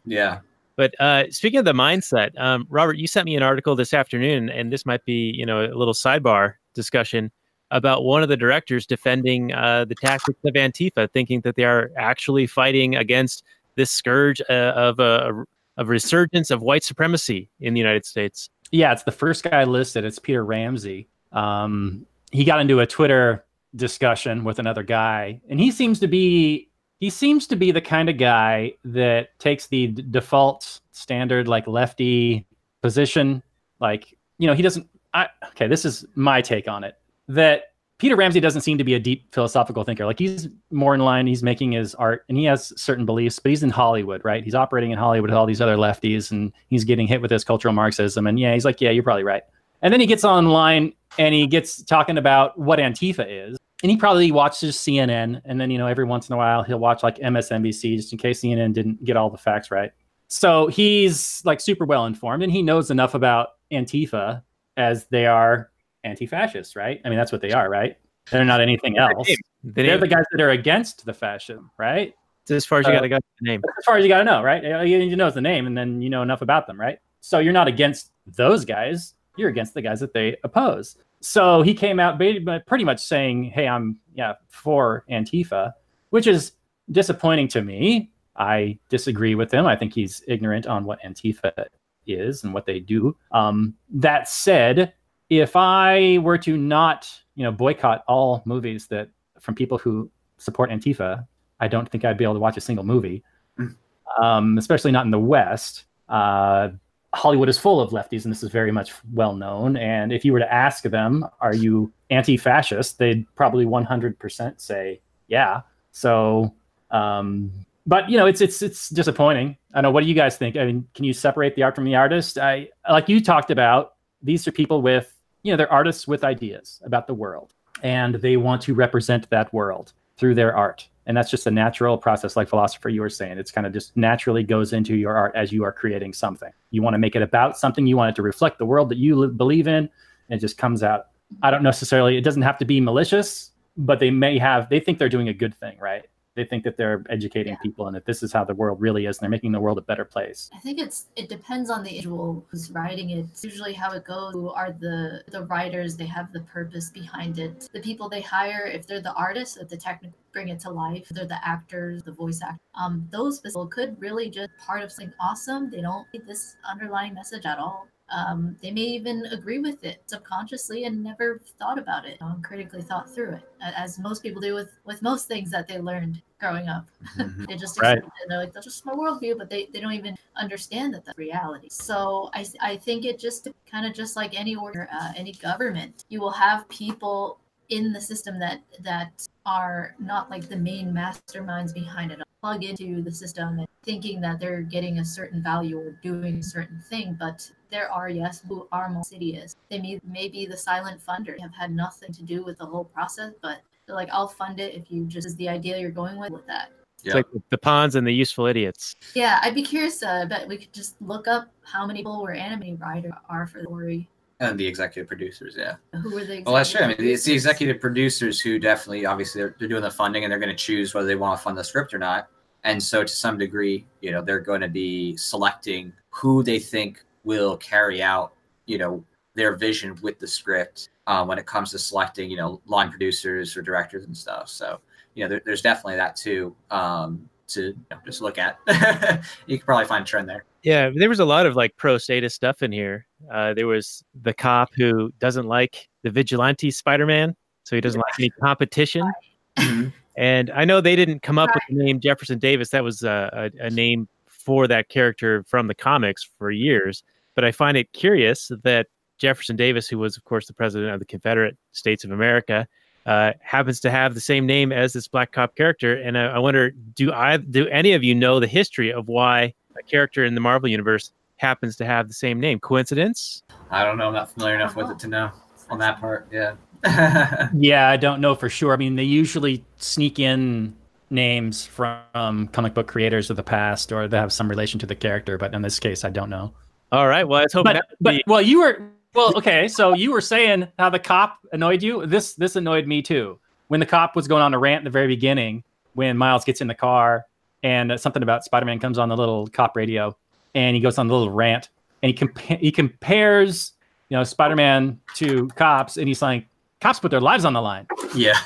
yeah. But uh, speaking of the mindset, um, Robert, you sent me an article this afternoon, and this might be, you know, a little sidebar discussion about one of the directors defending uh, the tactics of Antifa, thinking that they are actually fighting against this scourge uh, of a of resurgence of white supremacy in the United States. Yeah, it's the first guy listed. It's Peter Ramsey. Um, he got into a Twitter discussion with another guy, and he seems to be he seems to be the kind of guy that takes the d- default standard like lefty position. Like you know, he doesn't. I, okay, this is my take on it. That Peter Ramsey doesn't seem to be a deep philosophical thinker. Like he's more in line. He's making his art, and he has certain beliefs. But he's in Hollywood, right? He's operating in Hollywood with all these other lefties, and he's getting hit with this cultural Marxism. And yeah, he's like, yeah, you're probably right. And then he gets online and he gets talking about what Antifa is. And he probably watches CNN, and then you know every once in a while he'll watch like MSNBC just in case CNN didn't get all the facts right. So he's like super well informed, and he knows enough about Antifa as they are anti-fascists, right? I mean that's what they are, right? They're not anything else. The They're the guys that are against the fascism, right? as far as you uh, got to go, the name. As far as you got to know, right? You you know the name, and then you know enough about them, right? So you're not against those guys. You're against the guys that they oppose. So he came out pretty much saying, "Hey, I'm yeah for Antifa," which is disappointing to me. I disagree with him. I think he's ignorant on what Antifa is and what they do. Um, that said, if I were to not, you know, boycott all movies that from people who support Antifa, I don't think I'd be able to watch a single movie, um, especially not in the West. Uh, Hollywood is full of lefties, and this is very much well known. And if you were to ask them, "Are you anti-fascist?" they'd probably 100% say, "Yeah." So, um, but you know, it's it's it's disappointing. I know. What do you guys think? I mean, can you separate the art from the artist? I like you talked about. These are people with you know they're artists with ideas about the world, and they want to represent that world through their art. And that's just a natural process, like philosopher you were saying. It's kind of just naturally goes into your art as you are creating something. You want to make it about something. You want it to reflect the world that you li- believe in. And it just comes out. I don't necessarily. It doesn't have to be malicious, but they may have. They think they're doing a good thing, right? They think that they're educating Yeah. people and that this is how the world really is, and they're making the world a better place. I think it's it depends on the individual who's writing it. It's usually how it goes. Who are the the writers? They have the purpose behind it. The people they hire, if they're the artists, if the technical bring it to life, they're the actors, the voice actors. Um, those people could really just part of something awesome. They don't need this underlying message at all. Um, they may even agree with it subconsciously and never thought about it, um, critically thought through it, as most people do with with most things that they learned growing up. Mhm. they just Right. They're like, that's just my worldview, but they, they don't even understand that that's reality. So I, I think it just kind of just like any order, uh, any government, you will have people in the system that that are not like the main masterminds behind it. Plug into the system and thinking that they're getting a certain value or doing a certain thing. But there are, yes, who are more insidious. They may, may be the silent funder, have had nothing to do with the whole process, but they're like, I'll fund it if you just is the idea you're going with with that. It's like the pawns and the useful idiots. Yeah, I'd be curious. Uh, but we could just look up how many people were anime writers are for the story. And the executive producers. Yeah. Who were the? Well, that's true. I mean, it's the executive producers who definitely, obviously, they're, they're doing the funding and they're going to choose whether they want to fund the script or not. And so, to some degree, you know, they're going to be selecting who they think will carry out, you know, their vision with the script uh, when it comes to selecting, you know, line producers or directors and stuff. So, you know, there, there's definitely that too um, to you know, just look at. you can probably find a trend there. Yeah, there was a lot of like pro status stuff in here. Uh, there was the cop who doesn't like the vigilante Spider-Man, so he doesn't like any competition. And I know they didn't come up with the name Jefferson Davis. That was a, a, a name for that character from the comics for years. But I find it curious that Jefferson Davis, who was, of course, the president of the Confederate States of America, uh, happens to have the same name as this black cop character. And I, I wonder, do I do any of you know the history of why a character in the Marvel universe happens to have the same name? Coincidence? I don't know. I'm not familiar enough with it to know on that part. Yeah. Yeah, I don't know for sure. I mean, they usually sneak in names from comic book creators of the past, or they have some relation to the character. But in this case, I don't know. All right. Well, I was hoping But that would but be- well, you were well, okay. So you were saying how the cop annoyed you. This this annoyed me too. When the cop was going on a rant in the very beginning, when Miles gets in the car and uh, something about Spider-Man comes on the little cop radio, and he goes on the little rant, and he compa- he compares you know Spider-Man to cops, and he's like, cops put their lives on the line. yeah.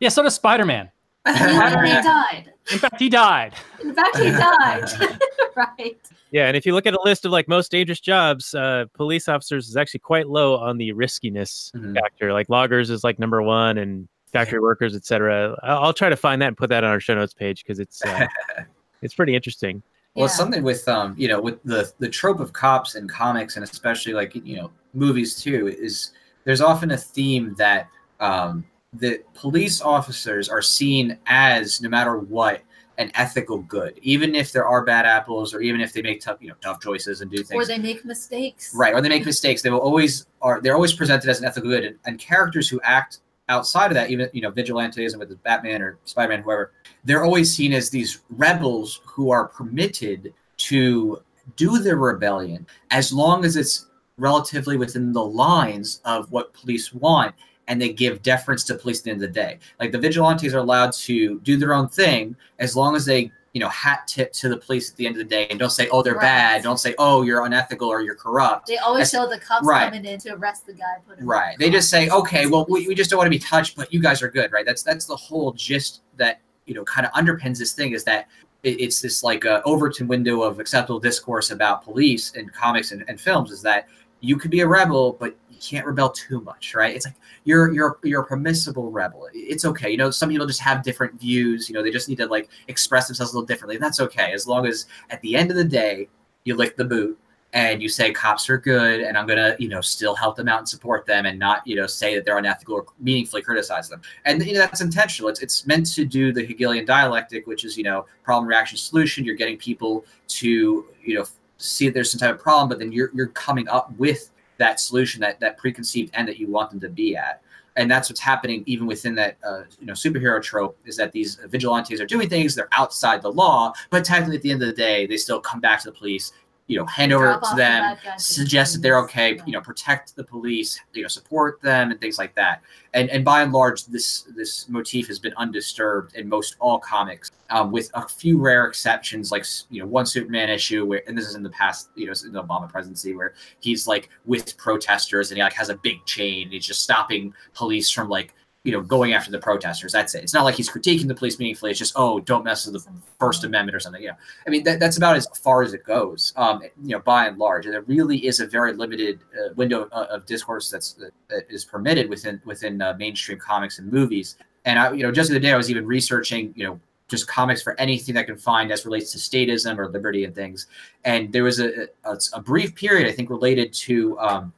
Yeah, so does Spider-Man. And he literally died. In fact, he died. In fact, he died. right. Yeah, and if you look at a list of like most dangerous jobs, uh, police officers is actually quite low on the riskiness Mhm. factor. Like loggers is like number one, and factory workers, etc. I'll, I'll try to find that and put that on our show notes page because it's uh, it's pretty interesting. Well, Yeah. something with um, you know, with the the trope of cops in comics and especially like you know movies too is there's often a theme that um, the police officers are seen as no matter what an ethical good, even if there are bad apples or even if they make tough you know tough choices and do things, Or they make mistakes. Right, or they make mistakes. They will always are they're always presented as an ethical good, and, and characters who act outside of that, even you know vigilantes and with Batman or Spider Man, whoever, they're always seen as these rebels who are permitted to do their rebellion as long as it's relatively within the lines of what police want. And they give deference to police at the end of the day. Like the vigilantes are allowed to do their own thing as long as they, you know, hat tip to the police at the end of the day and don't say, oh, they're Right. bad. Don't say, oh, you're unethical or you're corrupt. They always That's- show the cops right. coming in to arrest the guy. Put him Right. They just say, okay, well, we, we just don't want to be touched, but you guys are good, right? That's that's the whole gist that you know kind of underpins this thing is that it's this like uh, Overton window of acceptable discourse about police and comics and, and films is that you could be a rebel, but can't rebel too much, right? It's like you're you're you're a permissible rebel. It's okay. You know, some people just have different views. You know, they just need to like express themselves a little differently. That's okay as long as at the end of the day you lick the boot and you say cops are good and i'm gonna you know still help them out and support them and not you know say that they're unethical or meaningfully criticize them and you know that's intentional it's, it's meant to do the hegelian dialectic which is you know problem reaction solution you're getting people to you know see that there's some type of problem but then you're, you're coming up with that solution that that preconceived end that you want them to be at. And that's what's happening even within that uh, you know superhero trope is that these vigilantes are doing things they're outside the law but technically at the end of the day they still come back to the police you know hand over to them bad guys to the suggest that they're okay Yeah. you know protect the police you know support them and things like that and and by and large this this motif has been undisturbed in most all comics um, with a few rare exceptions like you know one superman issue where and this is in the past you know in the obama presidency where he's like with protesters and he like has a big chain and he's just stopping police from like you know going after the protesters that's it it's not like he's critiquing the police meaningfully it's just oh don't mess with the First. Amendment or something. Yeah, I mean that, that's about as far as it goes. Um, you know, by and large, and there really is a very limited uh, window of, of discourse that's that, that is permitted within within uh, mainstream comics and movies. And I, you know, just the other day I was even researching, you know, just comics for anything I can find as relates to statism or liberty and things. And there was a a, a brief period I think related to um,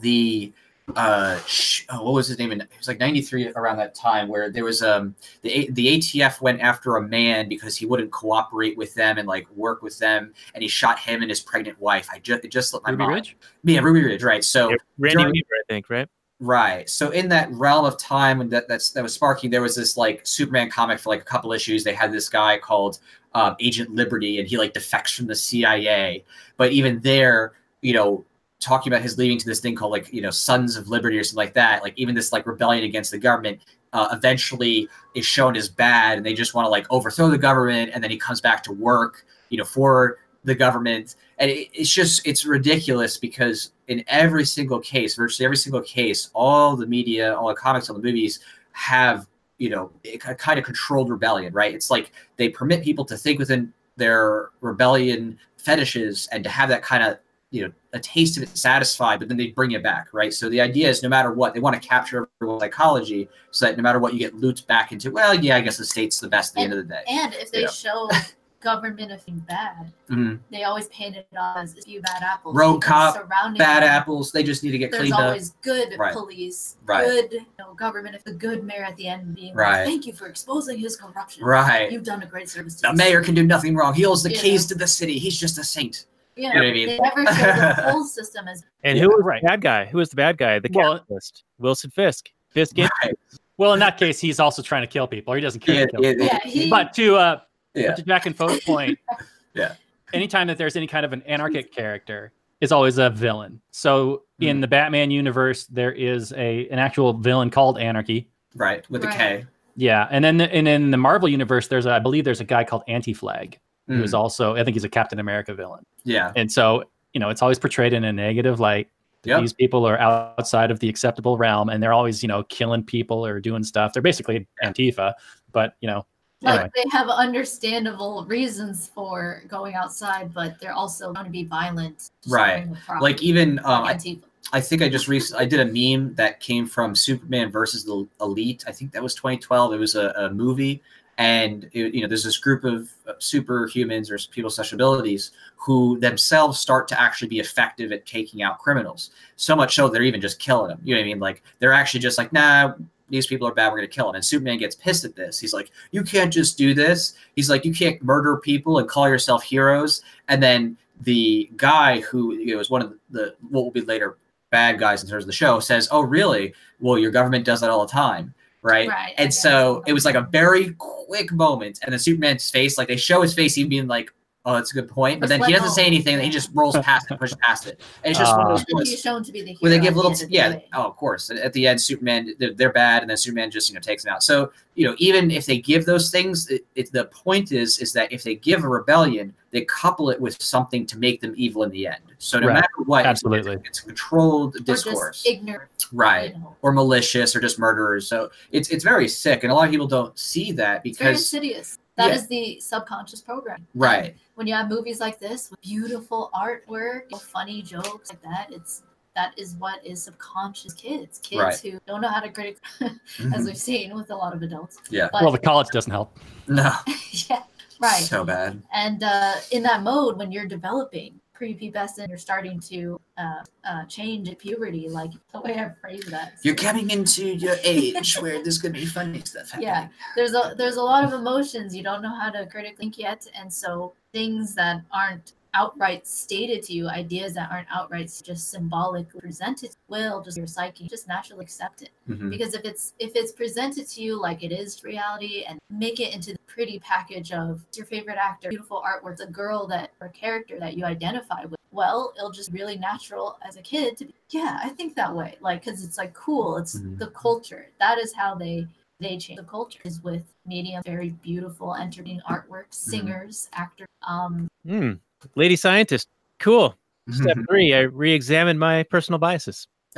the uh sh- oh, what was his name? In, it was like '93 around that time where there was um the A- the ATF went after a man because he wouldn't cooperate with them and like work with them, and he shot him and his pregnant wife. I just it just slipped my Ruby mind. Ridge. Yeah, Ruby Ridge, right? So. Yeah, Randy during- Weaver, I think, right? Right. So in that realm of time when that that's that was sparking, there was this like Superman comic for like a couple issues. They had this guy called um, Agent Liberty, and he like defects from the CIA. But even there, you know, talking about his leading to this thing called like you know Sons of Liberty or something like that. Like even this like rebellion against the government uh, eventually is shown as bad, and they just want to like overthrow the government, and then he comes back to work, you know, for the government and it, it's just it's ridiculous because in every single case virtually every single case all the media all the comics all the movies have you know a kind of controlled rebellion right it's like they permit people to think within their rebellion fetishes and to have that kind of you know a taste of it satisfied but then they bring it back right so the idea is no matter what they want to capture everyone's psychology so that no matter what you get looped back into well yeah i guess the state's the best at the end of the day And if they Yeah. show government as being bad, Mhm. they always paint it off as a few bad apples. Rogue cop, bad them, apples they just need to get There's cleaned up always good Right. police, Right. good you know, government. If the good mayor at the end being Right. like, "Thank you for exposing his corruption. right You've done a great service." To the the mayor city." can do nothing wrong. He holds the Yeah. keys to the city. He's just a saint. Yeah, know what I mean? they never show the whole system as And who was right. the bad guy? Who was the bad guy? The Well- capitalist, Wilson Fisk. Fisk. Right. Well, in that case, he's also trying to kill people. He doesn't care. Yeah, to kill yeah, yeah. He, But to uh, Yeah. to Jack and Foe's point, Yeah. anytime that there's any kind of an anarchic character, is always a villain. So Hmm. in the Batman universe, there is a an actual villain called Anarchy. Right. With the Right. K. Yeah, and then the, and in the Marvel universe, there's a, I believe there's a guy called Anti Flag who is Mm, also I think he's a Captain America villain, yeah. and so you know it's always portrayed in a negative light. Yep. These people are outside of the acceptable realm, and they're always you know killing people or doing stuff. They're basically Antifa, but you know like anyway. they have understandable reasons for going outside, but they're also going to be violent. Right. showing the problem. Like even um, I, Antifa. I think I just recently I did a meme that came from Superman versus the Elite. I think that was 2012. It was a, a movie, and it, you know there's this group of superhumans or people with special abilities who themselves start to actually be effective at taking out criminals. So much so that they're even just killing them. You know what I mean? Like they're actually just like, nah, these people are bad. We're gonna kill them. And Superman gets pissed at this. He's like, you can't just do this. He's like, you can't murder people and call yourself heroes. And then the guy who you know, is one of the what will be later bad guys in terms of the show says, "Oh, really? Well, your government does that all the time." Right. Right, and so it was like a very quick moment. And then Superman's face, like they show his face, even being like, oh, that's a good point. But then he doesn't say anything. And he just rolls past it, pushes past it. And it's just one of Uh, those I think moments he's shown to be the hero. where they give little, the end yeah. Oh, of course. At the end, Superman, they're, they're bad, and then Superman just you know takes them out. So you know, even if they give those things, it, it, the point is is that if they give a rebellion, they couple it with something to make them evil in the end. So no Right. matter what, Absolutely. it's, it's a controlled Or discourse, just ignorant. right? You know. Or malicious, or just murderers. So it's it's very sick, and a lot of people don't see that It's very because insidious. That Yeah. is the subconscious program. right. When you have movies like this with beautiful artwork, funny jokes like that, it's that is what is subconscious kids. Kids Right. who don't know how to critic, as Mhm. we've seen with a lot of adults. Yeah. But well the college doesn't help. No, yeah, right. so bad. and uh, in that mode when you're developing prepubescent you're starting to uh, uh, change at puberty like the way i phrase that. You're coming into your age where there's gonna be funny stuff happening. yeah there's a there's a lot of emotions. You don't know how to critically think yet. And so things that aren't outright stated to you ideas that aren't outright just symbolically presented will just your psyche just naturally accept it Mhm. because if it's if it's presented to you like it is reality and make it into the pretty package of your favorite actor beautiful artwork a girl that or character that you identify with well it'll just really natural as a kid to be yeah i think that way like because it's like cool it's Mhm. the culture that is how they they change the culture is with medium very beautiful entertaining artwork singers actors um Hmm. Lady scientist. Cool. Step three. I re-examine my personal biases.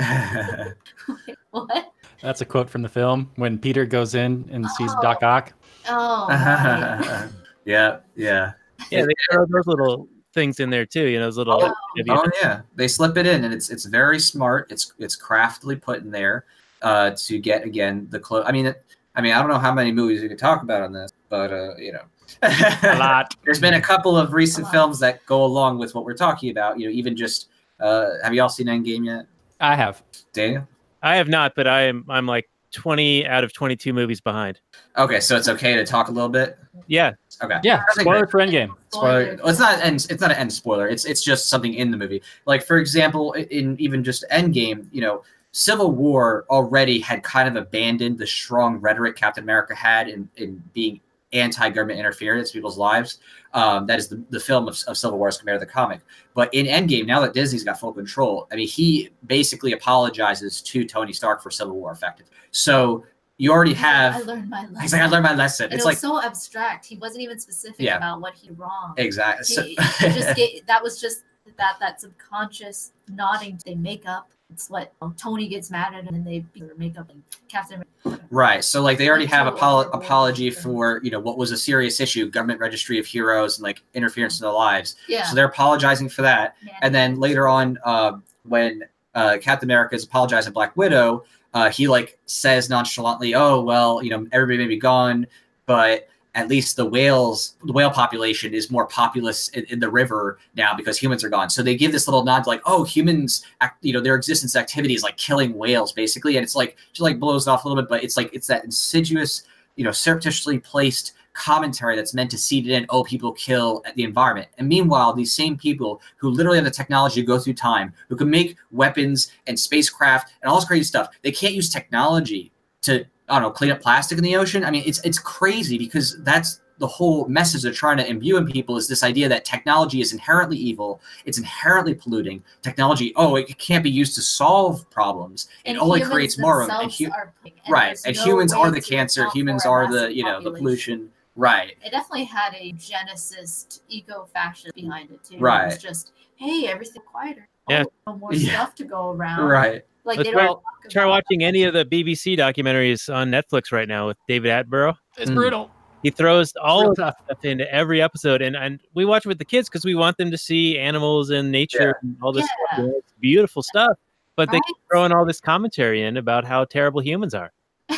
what That's a quote from the film when Peter goes in and sees Oh. Doc Ock. oh right. yeah, yeah. Yeah, they throw those little things in there too. You know, those little. Oh, Oh yeah, they slip it in, and it's it's very smart. It's it's craftily put in there uh, to get again the close. I mean, it, I mean, I don't know how many movies we could talk about on this, but uh, you know, A lot. There's been a couple of recent films that go along with what we're talking about. You know, even just uh, have you all seen Endgame yet, I have. Daniel? I have not, but I am. I'm like 20 out of 22 movies behind. Okay, so it's okay to talk a little bit. Yeah, Okay. Yeah, I spoiler for Endgame. spoiler. Well, it's not an end. It's not an end spoiler. It's it's just something in the movie. Like for example, in even just Endgame, you know, Civil War already had kind of abandoned the strong rhetoric Captain America had in in being anti-government interference in people's lives. Um, that is the, the film of, of Civil War as compared to the comic. But in Endgame, now that Disney's got full control, I mean, he basically apologizes to Tony Stark for Civil War effective. So you already have. I learned my lesson. He's like, I learned my lesson. And It's it like so abstract. He wasn't even specific Yeah. about what he wrong. exactly. So- He, he just gave, that was just that that subconscious nodding. They make up. It's what Tony gets mad at, and then they make up and Captain. America. Right. So like they already have apolo- apology for, you know, what was a serious issue, government registry of heroes and like interference in their lives. Yeah. So they're apologizing for that. man. And then later on, uh, when uh, Captain America is apologizing to Black Widow, uh, he like says nonchalantly, "Oh well, you know, everybody may be gone, but at least the whales, the whale population is more populous in, in the river now because humans are gone." So they give this little nod, like, "Oh, humans, act, you know, their existence activity is like killing whales, basically," and it's like just like blows it off a little bit, but it's like it's that insidious, you know, surreptitiously placed commentary that's meant to seed it in oh people kill the environment and meanwhile these same people who literally have the technology to go through time who can make weapons and spacecraft and all this crazy stuff they can't use technology to i don't know clean up plastic in the ocean i mean it's it's crazy because that's the whole message they're trying to imbue in people is this idea that technology is inherently evil it's inherently polluting technology oh it can't be used to solve problems it only creates more of them and themselves hu- are and right and no humans are the cancer humans are the you know the pollution right It definitely had a genesis eco-fascist behind it too. Right. was just, hey, everything quieter. Yeah. Oh, more Yeah. stuff to go around. right Like Let's they don't try- talk try watching any of the BBC documentaries on Netflix right now with David Attenborough. It's Mm. brutal. He throws all of tough. stuff into every episode, and and we watch it with the kids because we want them to see animals and nature and all this Yeah. stuff. It's beautiful stuff, but they Right? keep throwing all this commentary in about how terrible humans are.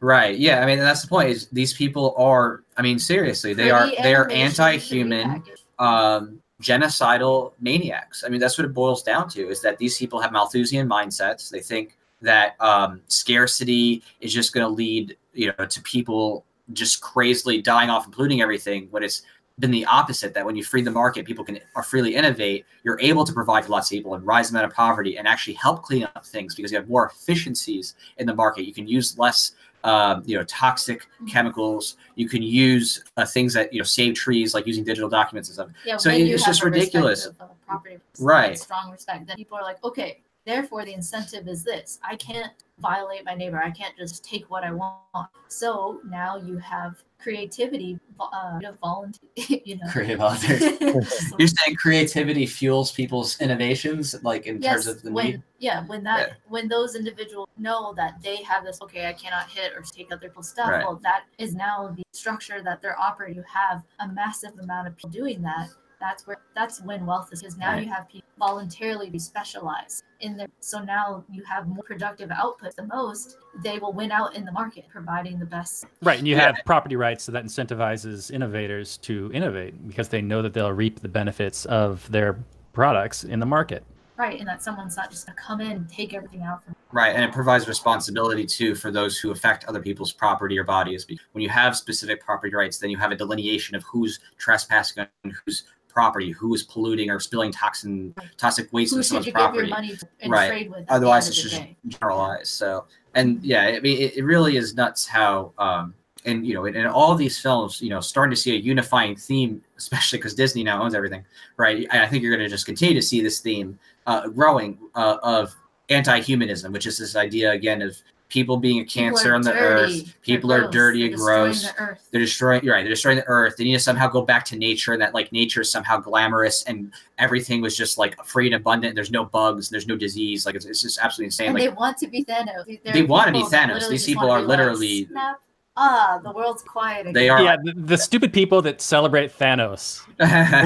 Right. Yeah. I mean, that's the point. Is these people are? I mean, seriously, they are. They are anti-human, um, genocidal maniacs. I mean, that's what it boils down to. Is that these people have Malthusian mindsets. They think that um, scarcity is just going to lead, you know, to people just crazily dying off and polluting everything. When it's been the opposite. That when you free the market, people can are freely innovate. You're able to provide for lots of people and rise them out of poverty and actually help clean up things because you have more efficiencies in the market. You can use less um, you know toxic chemicals you can use uh, things that you know save trees like using digital documents and stuff Yeah, So it- it's just ridiculous. Right. strong respect. that people are like, okay, therefore the incentive is this. I can't violate my neighbor. I can't just take what I want. So now you have creativity, vo- uh, volunteer. You know, creative authors you're saying creativity fuels people's innovations like in yes, terms of the when need yeah, when that Yeah. when those individuals know that they have this, okay, I cannot hit or take other people's stuff. Right. Well, that is now the structure that they're operating. You have a massive amount of people doing that. That's where that's when wealth is because now Right. you have people voluntarily be specialized in there. So now you have more productive output. The most they will win out in the market, providing the best. Right, and you Yeah. have property rights, so that incentivizes innovators to innovate because they know that they'll reap the benefits of their products in the market. Right, and that someone's not just gonna come in and take everything out from. right and it provides responsibility too for those who affect other people's property or bodies when you have specific property rights then you have a delineation of who's trespassing and whose property who is polluting or spilling toxin toxic waste Who into someone's property your money to Right. trade with? otherwise it's just generalized so and yeah i mean it, it really is nuts how um and you know in, in all these films you know starting to see a unifying theme especially because disney now owns everything right and i think you're going to just continue to see this theme uh, growing uh, of anti-humanism which is this idea again of people being a cancer on the dirty, earth people are gross, dirty they're and destroying gross the earth. they're destroying you're right they're destroying the earth they need to somehow go back to nature and that like nature is somehow glamorous and everything was just like free and abundant there's no bugs there's no disease like it's, it's just absolutely insane and like they want to be Thanos. There They wanna be Thanos. These people are be like, literally- "Snap. ah, the world's quiet. Again. They are- Yeah, the, the stupid people that celebrate Thanos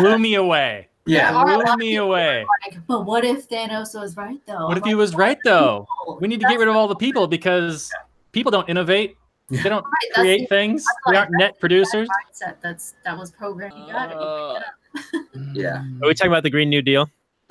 blew me away. Yeah There are a lot Blew me away. Like, but what if Thanos was right though? What if he was right though? We need to get rid of all the people because people don't innovate. They don't right, create the things. I'm They aren't net producers. mindset that's that was programmed. You got it. You picked it up. yeah Are we talking about the Green New Deal?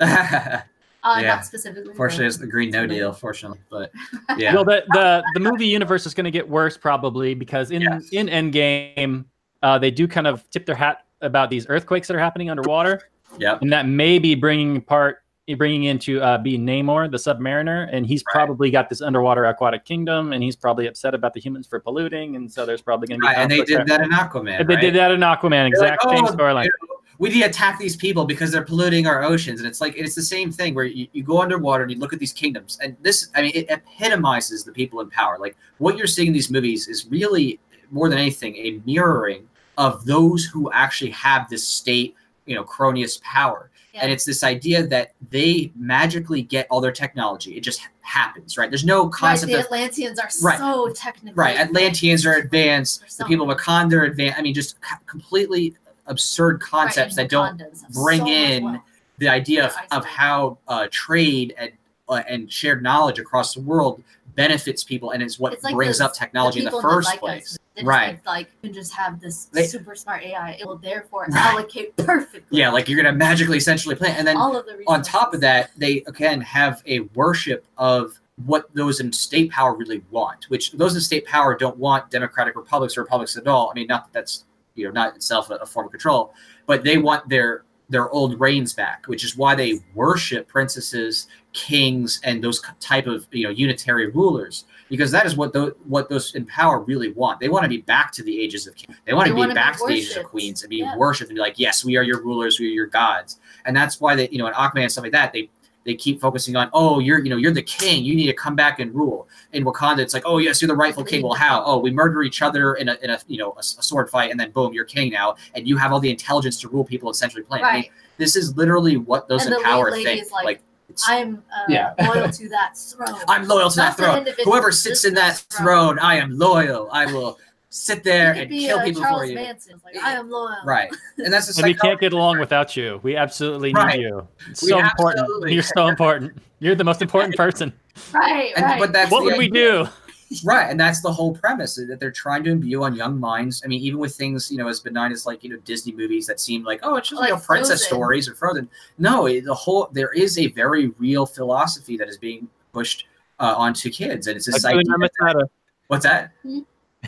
Uh, Yeah. Not specifically. Fortunately, it's the Green No Deal. Fortunately, but yeah, Well, the, the the movie universe is going to get worse probably because in Yes. in Endgame, uh, they do kind of tip their hat about these earthquakes that are happening underwater, yep, and that may be bringing part bringing into uh, being Namor, the Submariner, and he's Right. probably got this underwater aquatic kingdom, and he's probably upset about the humans for polluting, and so there's probably going to be right. And they did there. that in Aquaman. And they did that in Aquaman, exact like, same "Oh, storyline. you know, we need to attack these people because they're polluting our oceans, and it's like it's the same thing where you, you go underwater and you look at these kingdoms, and this, I mean, it epitomizes the people in power. Like what you're seeing in these movies is really more than anything a mirroring of those who actually have this state, you know, cronius power. Yeah. And it's this idea that they magically get all their technology. It just happens, right? There's no Right, concept the of Atlanteans are Right. so technical. right. Atlanteans are advanced. The people of Wakanda are advanced. I mean, just completely absurd concepts that don't bring in the idea of, of how uh, trade and uh, and shared knowledge across the world benefits people and is what like brings the- up technology in the first place. Like, Right. Like you can just have this They- super smart AI. It will therefore Right. allocate perfectly. Yeah, like you're gonna magically essentially plan, and then all of the on top of that, they again have a worship of what those in state power really want, which those in state power don't want democratic republics or republics at all. I mean, not that that's you know not itself a, a form of control, but they want their their old reigns back, which is why they worship princesses, kings, and those type of you know unitary rulers, because that is what those what those in power really want. They want to be back to the ages of kings. They want They to be wanna be back to the ages of queens and be Yeah. worshipped and be like, yes, we are your rulers, we are your gods and that's why they you know in Aquaman and stuff like that they they keep focusing on oh you're you know you're the king. You need to come back and rule. In Wakanda it's like oh yes you're the rightful king. Well how? Oh we murder each other in a in a you know a, a sword fight and then boom you're king now and you have all the intelligence to rule people in Century Plain. I mean, this is literally what those And in power think is like, I'm uh, Yeah. loyal to that throne. I'm loyal to that Not the throne. whoever sits in the that throne I am loyal. I will sit there and be kill uh, people Charles for you Manson. Like I am loyal. right and that's the And we can't get along without you. We absolutely need Right. you. It's We so important. You're so important. You're the most important person. Right. and, right. but that's What the would we do? Right, and that's the whole premise that they're trying to imbue on young minds. I mean, even with things you know as benign as like you know Disney movies that seem like oh it's just you Like know princess Frozen. stories or Frozen. No, it, the whole there is a very real philosophy that is being pushed uh, onto kids, and it's this idea. Hakuna Matata. What's that?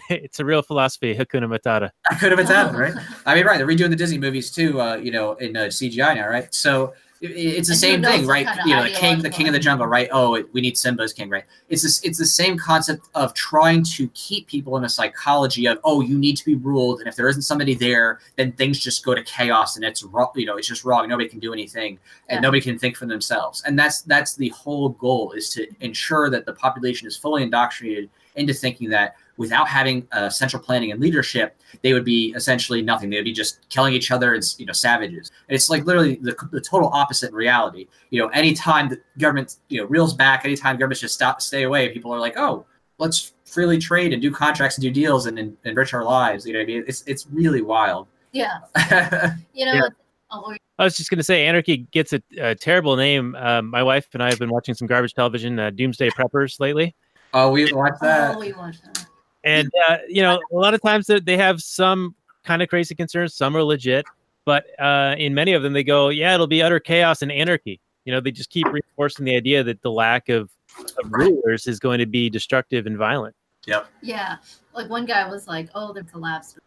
it's a real philosophy, Hakuna Matata. I could have been that, right? I mean, right. They're redoing the Disney movies too. Uh, you know, in uh, CGI now, right? So it, it's the And who same thing, right? kind of You know, the king, the king of the jungle, right? Oh, it, we need Simba as king, right? It's this, it's the same concept of trying to keep people in a psychology of oh, you need to be ruled, and if there isn't somebody there, then things just go to chaos, and it's wrong. You know, it's just wrong. Nobody can do anything, and Yeah. nobody can think for themselves. And that's that's the whole goal is to ensure that the population is fully indoctrinated into thinking that without having uh, central planning and leadership, they would be essentially nothing. They would be just killing each other as you know savages. And it's like literally the, the total opposite in reality. You know, anytime the government you know reels back, anytime governments just stop stay away, people are like, oh, let's freely trade and do contracts and do deals and, and enrich our lives. You know what I mean? It's it's really wild. yeah. You know. Yeah. Oh, I was just going to say, Anarchy gets a, a terrible name. Um, my wife and I have been watching some garbage television, uh, Doomsday Preppers, lately. oh, we watched that. oh, we watched that. And, uh, you know, a lot of times they- they have some kind of crazy concerns, some are legit. But uh, in many of them, they go, yeah, it'll be utter chaos and anarchy. You know, they just keep reinforcing the idea that the lack of, of rulers is going to be destructive and violent. Yep. Yeah. Like one guy was like, "Oh, they're collapsed."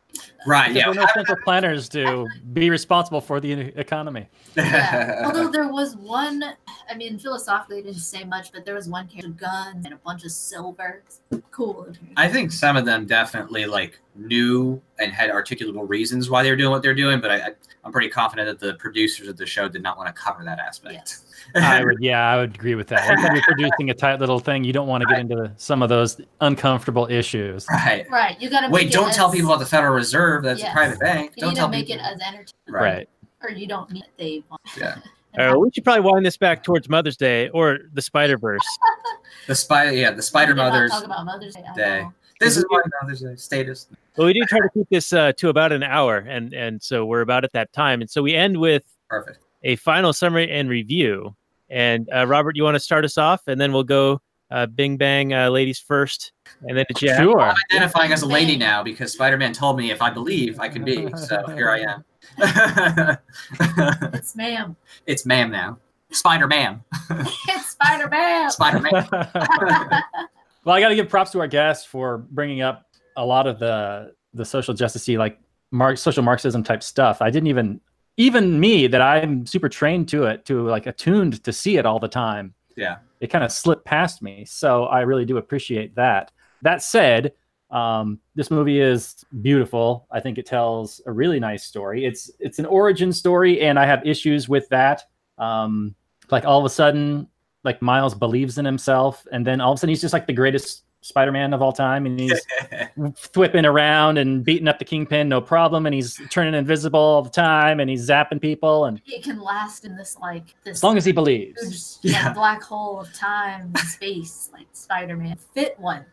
Right. Because Yeah. there are no central planners to be responsible for the economy. Yeah. Although there was one, I mean, philosophically, it didn't say much, but there was one character with guns and a bunch of silver. Cool. I think some of them definitely like knew and had articulable reasons why they were doing what they're doing, but I, I, I'm pretty confident that the producers of the show did not want to cover that aspect. Yes. I would, yeah, I would agree with that. Anytime you're producing a tight little thing, you don't want to get into some of those uncomfortable issues. right. Right. You gotta Wait, don't it tell people about the Federal Reserve. Reserve that's Yes. a private bank. You don't tell make people. it as entertaining, Right. or you don't need they want. Yeah. Uh, we should probably wind this back towards Mother's Day or the Spider Verse. The spider, yeah, the Spider We did not Mothers Talk about Mother's Day. Day. This is why Mother's Day status. Well, we do try to keep this uh, to about an hour, and and so we're about at that time, and so we end with Perfect. a final summary and review. And uh, Robert, you want to start us off, and then we'll go uh, Bing Bang, uh, ladies first, and then to Jack. Sure. I'm identifying as a lady now because Spider-Man told me if I believe I can be. So here I am. It's ma'am. it's ma'am now. Spider Man. it's Spider Man. Spider Man. well, I got to give props to our guests for bringing up a lot of the the social justice like Mark, social Marxism type stuff. I didn't even even me that I'm super trained to it, to like attuned to see it all the time. Yeah. It kind of slipped past me. So I really do appreciate that. That said, um, this movie is beautiful. I think it tells a really nice story. It's it's an origin story, and I have issues with that. Um, like all of a sudden, like Miles believes in himself, and then all of a sudden he's just like the greatest Spider-Man of all time, and he's whipping around and beating up the Kingpin, no problem, and he's turning invisible all the time, and he's zapping people, and It can last in this like this as long as he believes. huge like, Yeah. black hole of time and space, like Spider Man. Fit one.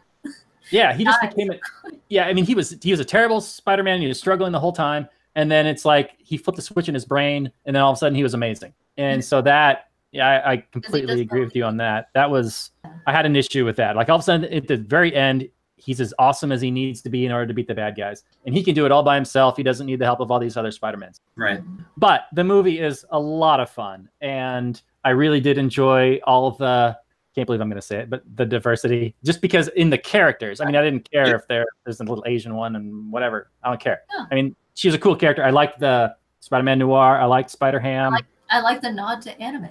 Yeah, he just Nice. became it. Yeah, I mean, he was he was a terrible Spider-Man. He was struggling the whole time, and then it's like he flipped a switch in his brain, and then all of a sudden he was amazing. And so that, yeah, I, I completely agree both. with you on that. That was I had an issue with that. Like all of a sudden at the very end, he's as awesome as he needs to be in order to beat the bad guys, and he can do it all by himself. He doesn't need the help of all these other Spider-Mans. right. But the movie is a lot of fun, and I really did enjoy all of the. Can't believe I'm going to say it, but the diversity, just because in the characters. I mean, I didn't care if there there's a little Asian one and whatever. I don't care. Yeah. I mean, she's a cool character. I liked the Spider-Man Noir. I liked Spider Ham. I like- I like the nod to anime.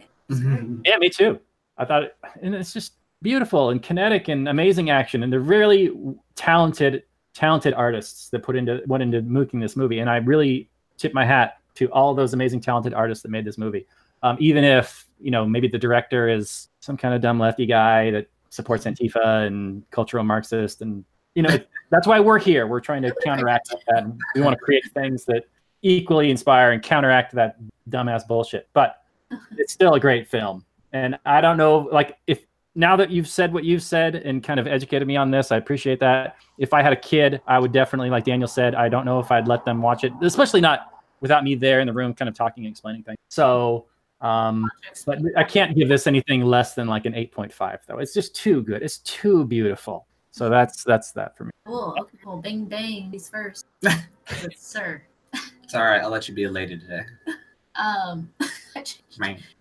Yeah, me too. I thought, it, and it's just beautiful and kinetic and amazing action, and they're really talented, talented artists that put into went into making this movie. And I really tip my hat to all those amazing, talented artists that made this movie. Um, even if you know maybe the director is some kind of dumb lefty guy that supports Antifa and cultural Marxist, and you know that's why we're here. We're trying to counteract that. And we want to create things that equally inspire and counteract that dumbass bullshit. But it's still a great film. And I don't know, like, if now that you've said what you've said and kind of educated me on this, I appreciate that. If I had a kid, I would definitely, like Daniel said, I don't know if I'd let them watch it, especially not without me there in the room, kind of talking and explaining things. So, um, but I can't give this anything less than like an 8.5, though. It's just too good. It's too beautiful. So that's that's that for me. Cool. Okay, cool. Bang bang. He's first. Good sir. It's all right. I'll let you be elated today. Um.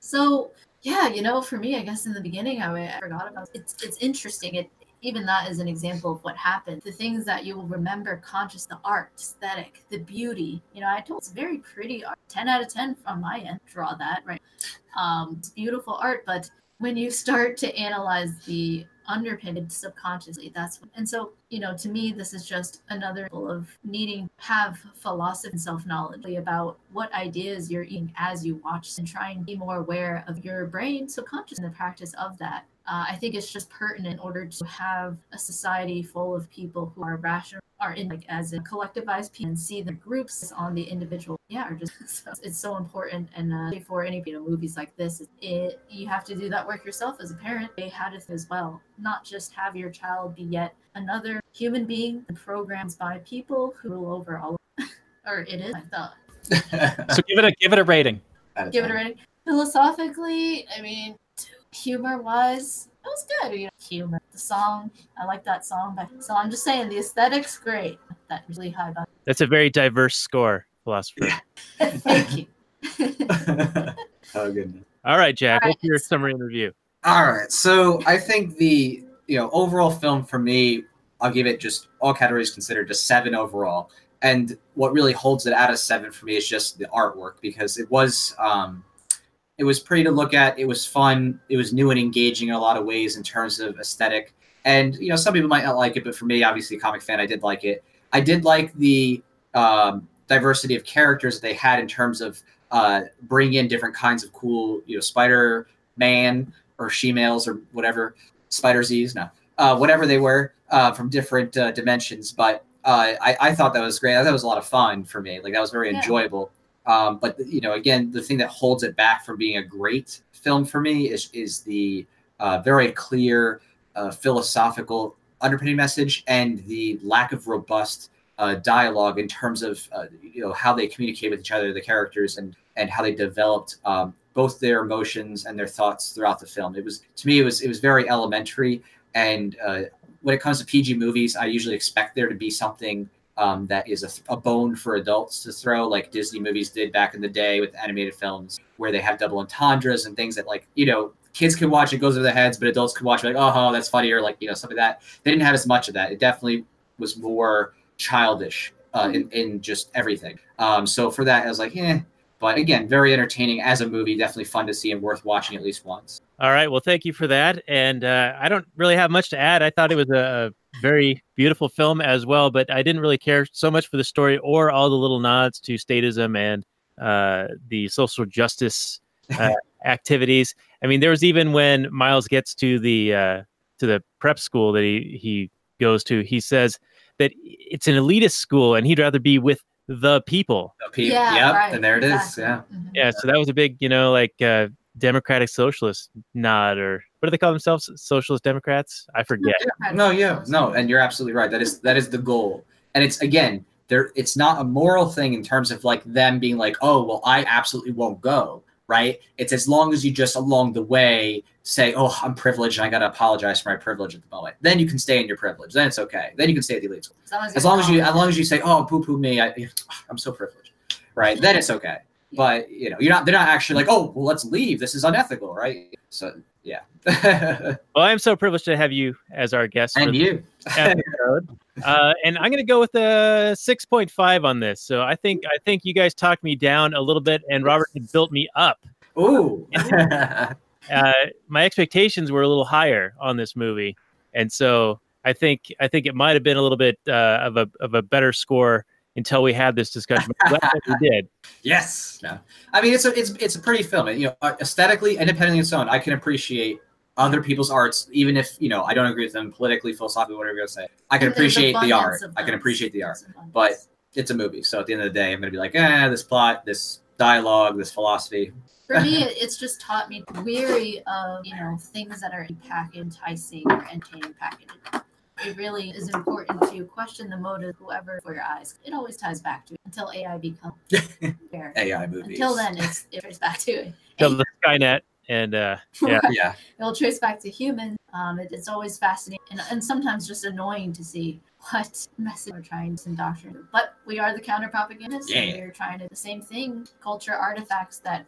So yeah, you know, for me, I guess in the beginning, I, I forgot about it's. It's interesting. It even that is an example of what happened. The things that you will remember, conscious, the art, aesthetic, the beauty. You know, I told it's very pretty art. Ten out of ten from my end. Draw that right. Um, it's beautiful art, but when you start to analyze the underpinned subconsciously that's what, and so you know to me this is just another of needing have philosophy and self-knowledge about what ideas you're eating as you watch and try and be more aware of your brain subconscious in the practice of that uh, i think it's just pertinent in order to have a society full of people who are rational are in like as a collectivized people and see the groups on the individual. Yeah are just so, it's so important and uh, for any you know movies like this it you have to do that work yourself as a parent. They had it as well. Not just have your child be yet another human being programmed by people who rule over all of or it is i thought. So give it a give it a rating. give it a rating. Philosophically i mean humor wise it was good you know humor the song i like that song but so i'm just saying the aesthetics great that really high budget That's a very diverse score, Pholosopher. thank you oh goodness. All right, Jack. All right. What's your summary and review? All right. So I think the you know overall film for me, I'll give it just all categories considered just seven overall. And what really holds it out of seven for me is just the artwork because it was um, it was pretty to look at. It was fun. It was new and engaging in a lot of ways in terms of aesthetic. And you know some people might not like it, but for me, obviously, a comic fan, I did like it. I did like the um, diversity of characters that they had in terms of uh, bringing in different kinds of cool, you know, Spider Man or she-males or whatever, Spider Z's, no, uh, whatever they were uh, from different uh, dimensions. But uh, I, I thought that was great. I thought that was a lot of fun for me. Like that was very Yeah. enjoyable. Um, but you know, again, the thing that holds it back from being a great film for me is is the uh, very clear uh, philosophical underpinning message and the lack of robust uh, dialogue in terms of uh, you know how they communicate with each other, the characters, and and how they developed um, both their emotions and their thoughts throughout the film. It was to me, it was it was very elementary. And uh, when it comes to PG movies, I usually expect there to be something um, that is a, a bone for adults to throw, like Disney movies did back in the day with animated films, where they have double entendres and things that, like, you know, kids can watch it goes over their heads, but adults can watch it like, oh, that's funny, or like, you know, something like that. They didn't have as much of that. It definitely was more childish uh, in, in just everything. Um, so for that, I was like, eh. But again, very entertaining as a movie. Definitely fun to see and worth watching at least once. All right. Well, thank you for that. And uh, I don't really have much to add. I thought it was a very beautiful film as well, but I didn't really care so much for the story or all the little nods to statism and uh, the social justice uh, activities. I mean, there was even when Miles gets to the uh, to the prep school that he he goes to, he says that it's an elitist school and he'd rather be with the people. Yeah, yep, right, and there it is. exactly. Yeah. Mhm. Yeah, so that was a big, you know, like uh, democratic socialist nod, or what do they call themselves? Socialist Democrats? I forget. No, yeah, no, and you're absolutely right. That is that is the goal, and it's again there. It's not a moral thing in terms of like them being like, oh, well, I absolutely won't go. Right? It's as long as you just along the way say, oh, I'm privileged and I got to apologize for my privilege at the moment. Then you can stay in your privilege. Then it's okay. Then you can stay at the elite school. As long as, As you're long as you as long as you say, oh, poo poo me, I, I'm so privileged. Right? Then it's okay. But you know, you're not. They're not actually like, oh, well, let's leave. This is unethical, right? So yeah. Well, I'm so privileged to have you as our guest. and you. uh, and I'm going to go with a 6.5 on this. So I think I think you guys talked me down a little bit, and Robert had built me up. Ooh. Uh, my expectations were a little higher on this movie, and so I think I think it might have been a little bit uh, of a of a better score until we had this discussion. But we did. Yes. No. I mean, it's a it's it's a pretty film. You know, uh, aesthetically, independently of its own, I can appreciate other people's arts, even if you know I don't agree with them politically, philosophically, whatever you're gonna say. I can appreciate the art. I can appreciate the art. But it's a movie, so at the end of the day, I'm gonna be like, eh, this plot, this dialogue, this philosophy. for me, it's just taught me weary of you know things that are packaged, enticing, or entertaining packaging. It really is important to question the motive, whoever for your eyes. It always ties back to it until AI becomes fair. AI movies. Until then, it's it traces back to it. Till the Skynet and uh, yeah. yeah. It'll trace back to humans. Um, it, it's always fascinating and, and sometimes just annoying to see what message we're trying to indoctrinate. But we are the counter propagandists, and Yeah. we're trying to the same thing. Culture artifacts that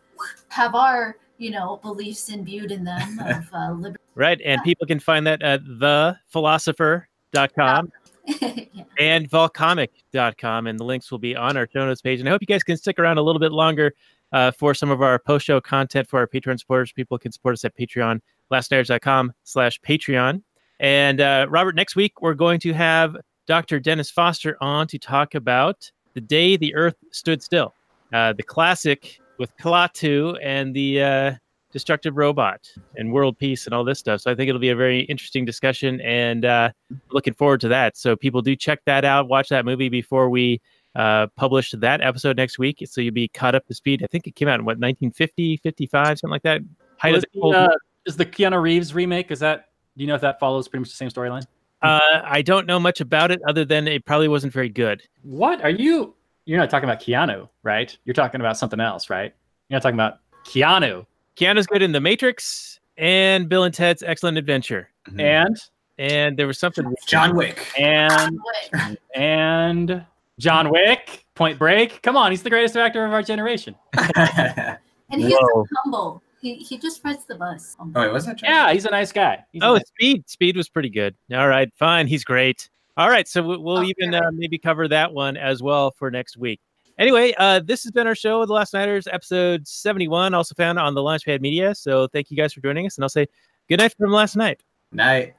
have our, you know, beliefs imbued in them of uh, liberty. Right. And people can find that at thepholosopher.com yeah. and volcomic.com. And the links will be on our show notes page. And I hope you guys can stick around a little bit longer uh, for some of our post show content for our Patreon supporters. People can support us at Patreon, lastnighters.com slash Patreon. And uh, Robert, next week we're going to have Dr. Dennis Foster on to talk about The Day the Earth Stood Still, uh, the classic with Klaatu and the uh, destructive robot and world peace and all this stuff. So I think it'll be a very interesting discussion and uh, looking forward to that. So people do check that out, watch that movie before we uh, publish that episode next week. So you'll be caught up to speed. I think it came out in what 1950, 55, something like that. Was the the, uh, is the Keanu Reeves remake? Is that? Do you know if that follows pretty much the same storyline? Uh, I don't know much about it other than it probably wasn't very good. What are you? You're not talking about Keanu, right? You're talking about something else, right? You're not talking about Keanu. Keanu's good in The Matrix and Bill and Ted's Excellent Adventure. And And there was something John Wick. and Wait, and John Wick, Point Break. Come on, he's the greatest actor of our generation. and he's Whoa. humble. He, he just rides the bus. oh, wait, was that John? Yeah, he's a nice guy. He's Oh, nice- Speed. Speed was pretty good. All right, fine. He's great. All right, so we- we'll Oh, even great. uh, maybe cover that one as well for next week. Anyway, uh, this has been our show, The Last Nighters, episode 71, also found on the Launchpad Media. So thank you guys for joining us, and I'll say good night from last night. Night.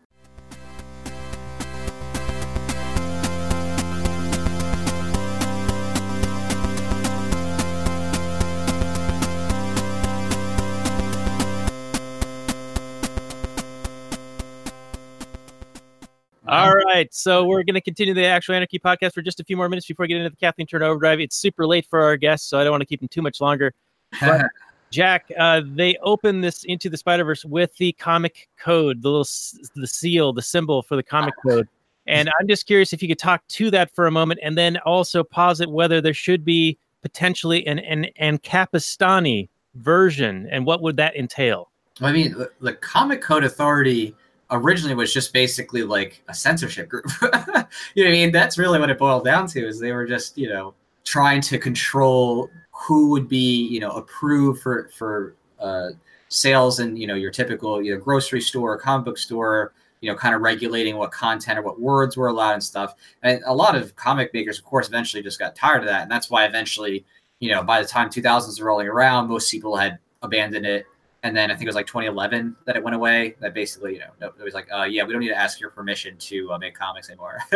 All right, so we're going to continue the Actual Anarchy podcast for just a few more minutes before we get into the Kathleen Turner Overdrive. It's super late for our guests, so I don't want to keep them too much longer. Jack, uh, they open this into the Spider Verse with the comic code, the little s- the seal, the symbol for the comic code. And I'm just curious if you could talk to that for a moment, and then also posit whether there should be potentially an an Ancapistani version, and what would that entail? I mean, the, the Comic Code Authority originally was just basically like a censorship group. you know what I mean? That's really what it boiled down to is they were just, you know, trying to control who would be, you know, approved for for uh, sales in, you know, your typical, you know, grocery store, comic book store, you know, kind of regulating what content or what words were allowed and stuff. And a lot of comic makers, of course, eventually just got tired of that. And that's why eventually, you know, by the time 2000s are rolling around, most people had abandoned it. And then I think it was like 2011 that it went away. That basically, you know, it was like, uh, yeah, we don't need to ask your permission to uh, make comics anymore.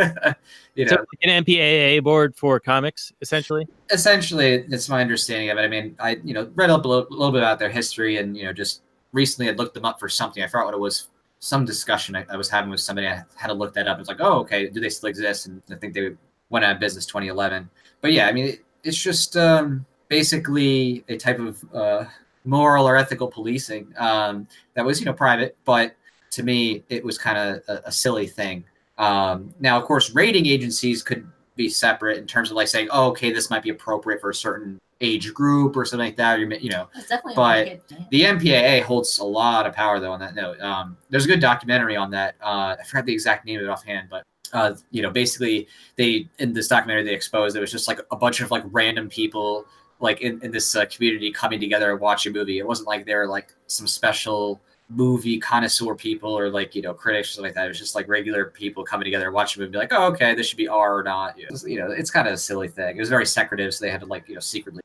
you know, So an MPAA board for comics, essentially. essentially, it's my understanding of it. I mean, I you know read up a little, little bit about their history, and you know, just recently I looked them up for something. I forgot what it was. Some discussion I, I was having with somebody. I had to look that up. It's like, oh, okay, do they still exist? And I think they went out of business 2011. But yeah, I mean, it, it's just um, basically a type of uh, moral or ethical policing um, that was you know private, but to me it was kind of a, a silly thing. Um, now, of course, rating agencies could be separate in terms of like saying, oh, okay, this might be appropriate for a certain age group or something like that. Or, you know, But the MPAA holds a lot of power though on that note. Um, there's a good documentary on that. Uh, I forgot the exact name of it offhand, but uh, you know, basically they in this documentary they exposed it was just like a bunch of like random people like in, in this uh, community coming together and watching a movie. It wasn't like they're like some special movie connoisseur people or like you know critics or something like that. It was just like regular people coming together and watching a movie, like, oh, okay, this should be R or not. You know, it's- you know, it's kind of a silly thing. It was very secretive, so they had to like you know secretly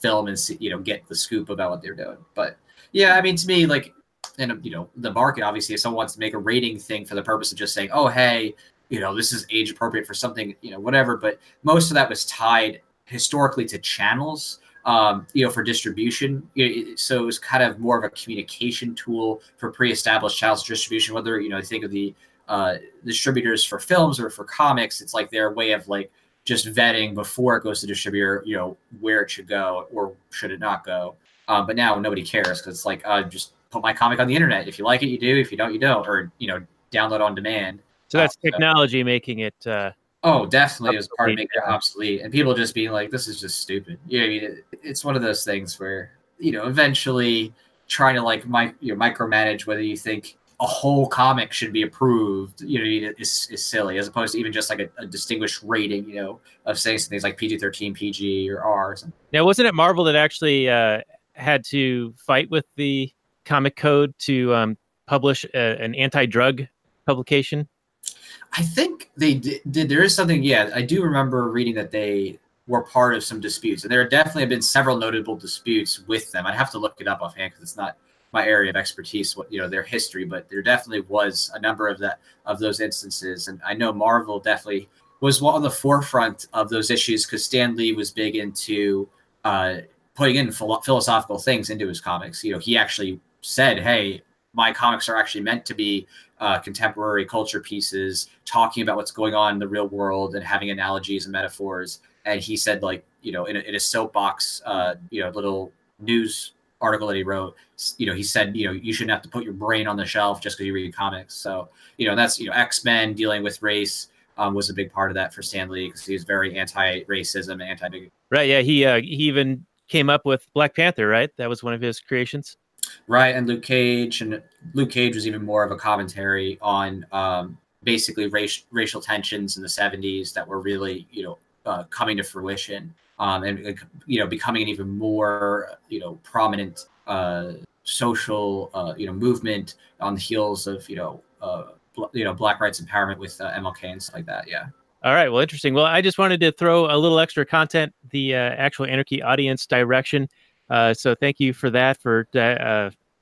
film and see, you know get the scoop about what they're doing. But yeah, I mean, to me, like, and you know, the market obviously, if someone wants to make a rating thing for the purpose of just saying, oh, hey, you know, this is age appropriate for something, you know, whatever. But most of that was tied historically to channels um, you know, for distribution. You know, it- So it was kind of more of a communication tool for pre-established channels distribution. Whether you know, think of the uh, distributors for films or for comics, it's like their way of like just vetting before it goes to distributor. You know, where it should go or should it not go. Um, but now nobody cares because it's like uh, just put my comic on the internet. If you like it, you do. If you don't, you don't. Or you know, download on demand. So that's so- technology making it. Uh, Oh, definitely. It was part of making it obsolete, and people just being like, "This is just stupid." You know, I mean, it, it's one of those things where you know, eventually trying to like mi- you know, micromanage whether you think a whole comic should be approved, you know, is, is silly as opposed to even just like a, a distinguished rating, you know, of saying some things like PG thirteen, PG or R. Or now, wasn't it Marvel that actually uh, had to fight with the comic code to um, publish a, an anti-drug publication? I think they did, did. There is something. Yeah, I do remember reading that they were part of some disputes, and there definitely have been several notable disputes with them. I'd have to look it up offhand because it's not my area of expertise. What you know, their history, but there definitely was a number of that of those instances, and I know Marvel definitely was on the forefront of those issues because Stan Lee was big into uh, putting in philo- philosophical things into his comics. You know, he actually said, "Hey, my comics are actually meant to be uh, contemporary culture pieces, talking about what's going on in the real world and having analogies and metaphors." And he said, like, you know, in a, in a soapbox, uh, you know, little news article that he wrote, you know, he said, you know, you shouldn't have to put your brain on the shelf just because you read comics. So, you know, that's you know, X Men dealing with race. Um, was a big part of that for Stan Lee because he was very anti-racism, anti Right. Yeah. He uh, he even came up with Black Panther. Right. That was one of his creations. Right, and Luke Cage, and Luke Cage was even more of a commentary on um, basically racial tensions in the '70s that were really, you know, uh, coming to fruition, um, and you know, becoming an even more, you know, prominent uh, social, uh, you know, movement on the heels of, you know, uh, you know, Black rights empowerment with uh, MLK and stuff like that. Yeah. All right. Well, interesting. Well, I just wanted to throw a little extra content the uh, actual Anarchy audience direction. So thank you for that. For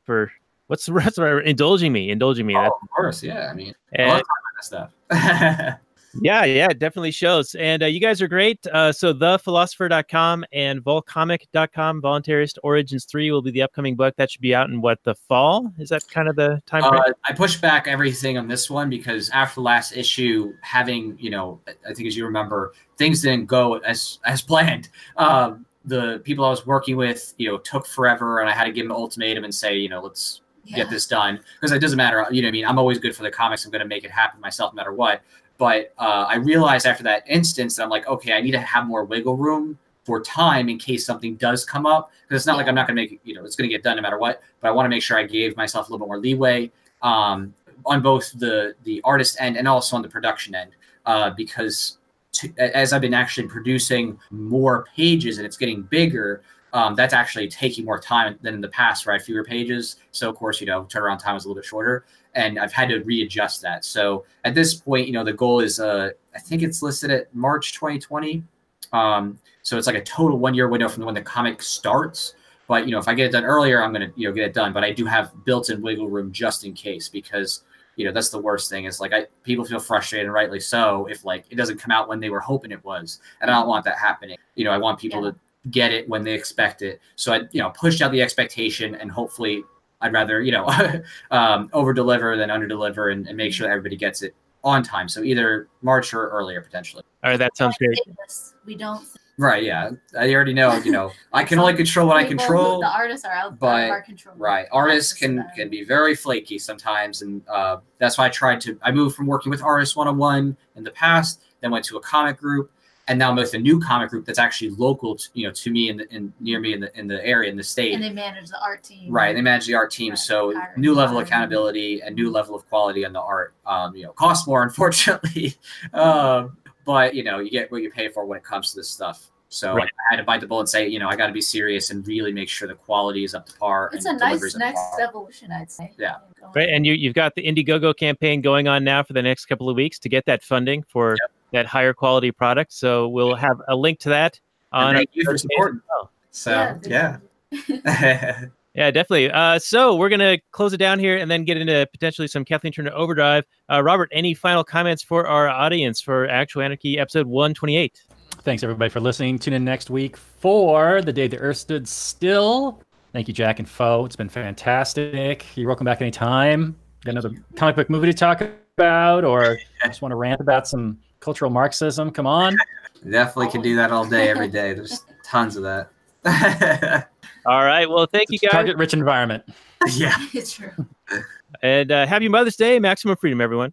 for what's the rest of indulging me, indulging me. Oh, of course. Yeah. I mean, I and- love talking about that stuff. yeah, yeah, it definitely shows. And uh, you guys are great. Uh, so thepholosopher.com and volcomic.com, Voluntaryist Origins 3 will be the upcoming book. That should be out in what, the fall? Is that kind of the time? Uh, I pushed back everything on this one because after the last issue, having you know, I think as you remember, things didn't go as as planned. Um, the people I was working with, you know, took forever, and I had to give them an ultimatum and say, you know, let's Yeah. get this done because it doesn't matter. You know, what I mean, I'm always good for the comics. I'm going to make it happen myself, no matter what. But uh, I realized after that instance that I'm like, okay, I need to have more wiggle room for time in case something does come up because it's not like I'm not going to make it. You know, it's going to get done no matter what. But I want to make sure I gave myself a little bit more leeway. Um, on both the the artist end and also on the production end uh, because to, as I've been actually producing more pages and it's getting bigger, um, that's actually taking more time than in the past, right? Fewer pages, so of course you know turnaround time is a little bit shorter, and I've had to readjust that. So at this point, you know the goal is uh, I think it's listed at March 2020. Um, so it's like a total one year window from when the comic starts. But you know, if I get it done earlier, I'm gonna you know get it done. But I do have built-in wiggle room just in case because you know that's the worst thing is like I people feel frustrated and rightly so if like it doesn't come out when they were hoping it was, and I don't want that happening. You know, I want people Yeah. to get it when they expect it. So I you know pushed out the expectation and hopefully I'd rather you know um, over deliver than under deliver and, and make sure that everybody gets it on time. So either March or earlier potentially. All right, that sounds great. We don't. Right. Yeah. I already know. You know, I can only control what I control. The artists are out, but- out of our control. Right. Artists can Artists, can be very flaky sometimes, and uh, that's why I tried to. I moved from working with artists one on one in the past, then went to a comic group, and now I'm with a new comic group that's actually local, to, you know, to me and in, near me in the in the area in the state. And they manage the art team. Right, they manage the art team, Right, so hiring, new level of firing. accountability and new level of quality on the art. Um, you know, costs more, unfortunately, um, but you know, you get what you pay for when it comes to this stuff. So Right. I had to bite the bullet and say, you know, I got to be serious and really make sure the quality is up to par. It's and a nice delivery's up to next evolution, I'd say. Yeah. Going- Right, and you you've got the Indiegogo campaign going on now for the next couple of weeks to get that funding for that higher quality product. So we'll have a link to that And on. thank you for our supporting. well. So Yeah, yeah, Yeah, definitely. Uh, so we're gonna close it down here and then get into potentially some Kathleen Turner overdrive. Uh, Robert, any final comments for our audience for Actual Anarchy episode one twenty eight? Thanks everybody for listening. Tune in next week for the day the Earth stood still. Thank you, Jack and Foe. It's been fantastic. You're welcome back anytime. Got another comic book movie to talk about, or just want to rant about some cultural Marxism? Come on. definitely can do that all day, every day. There's tons of that. All right. Well, thank you guys, Target rich environment. yeah. it's true. and uh, happy Mother's Day, maximum freedom, everyone.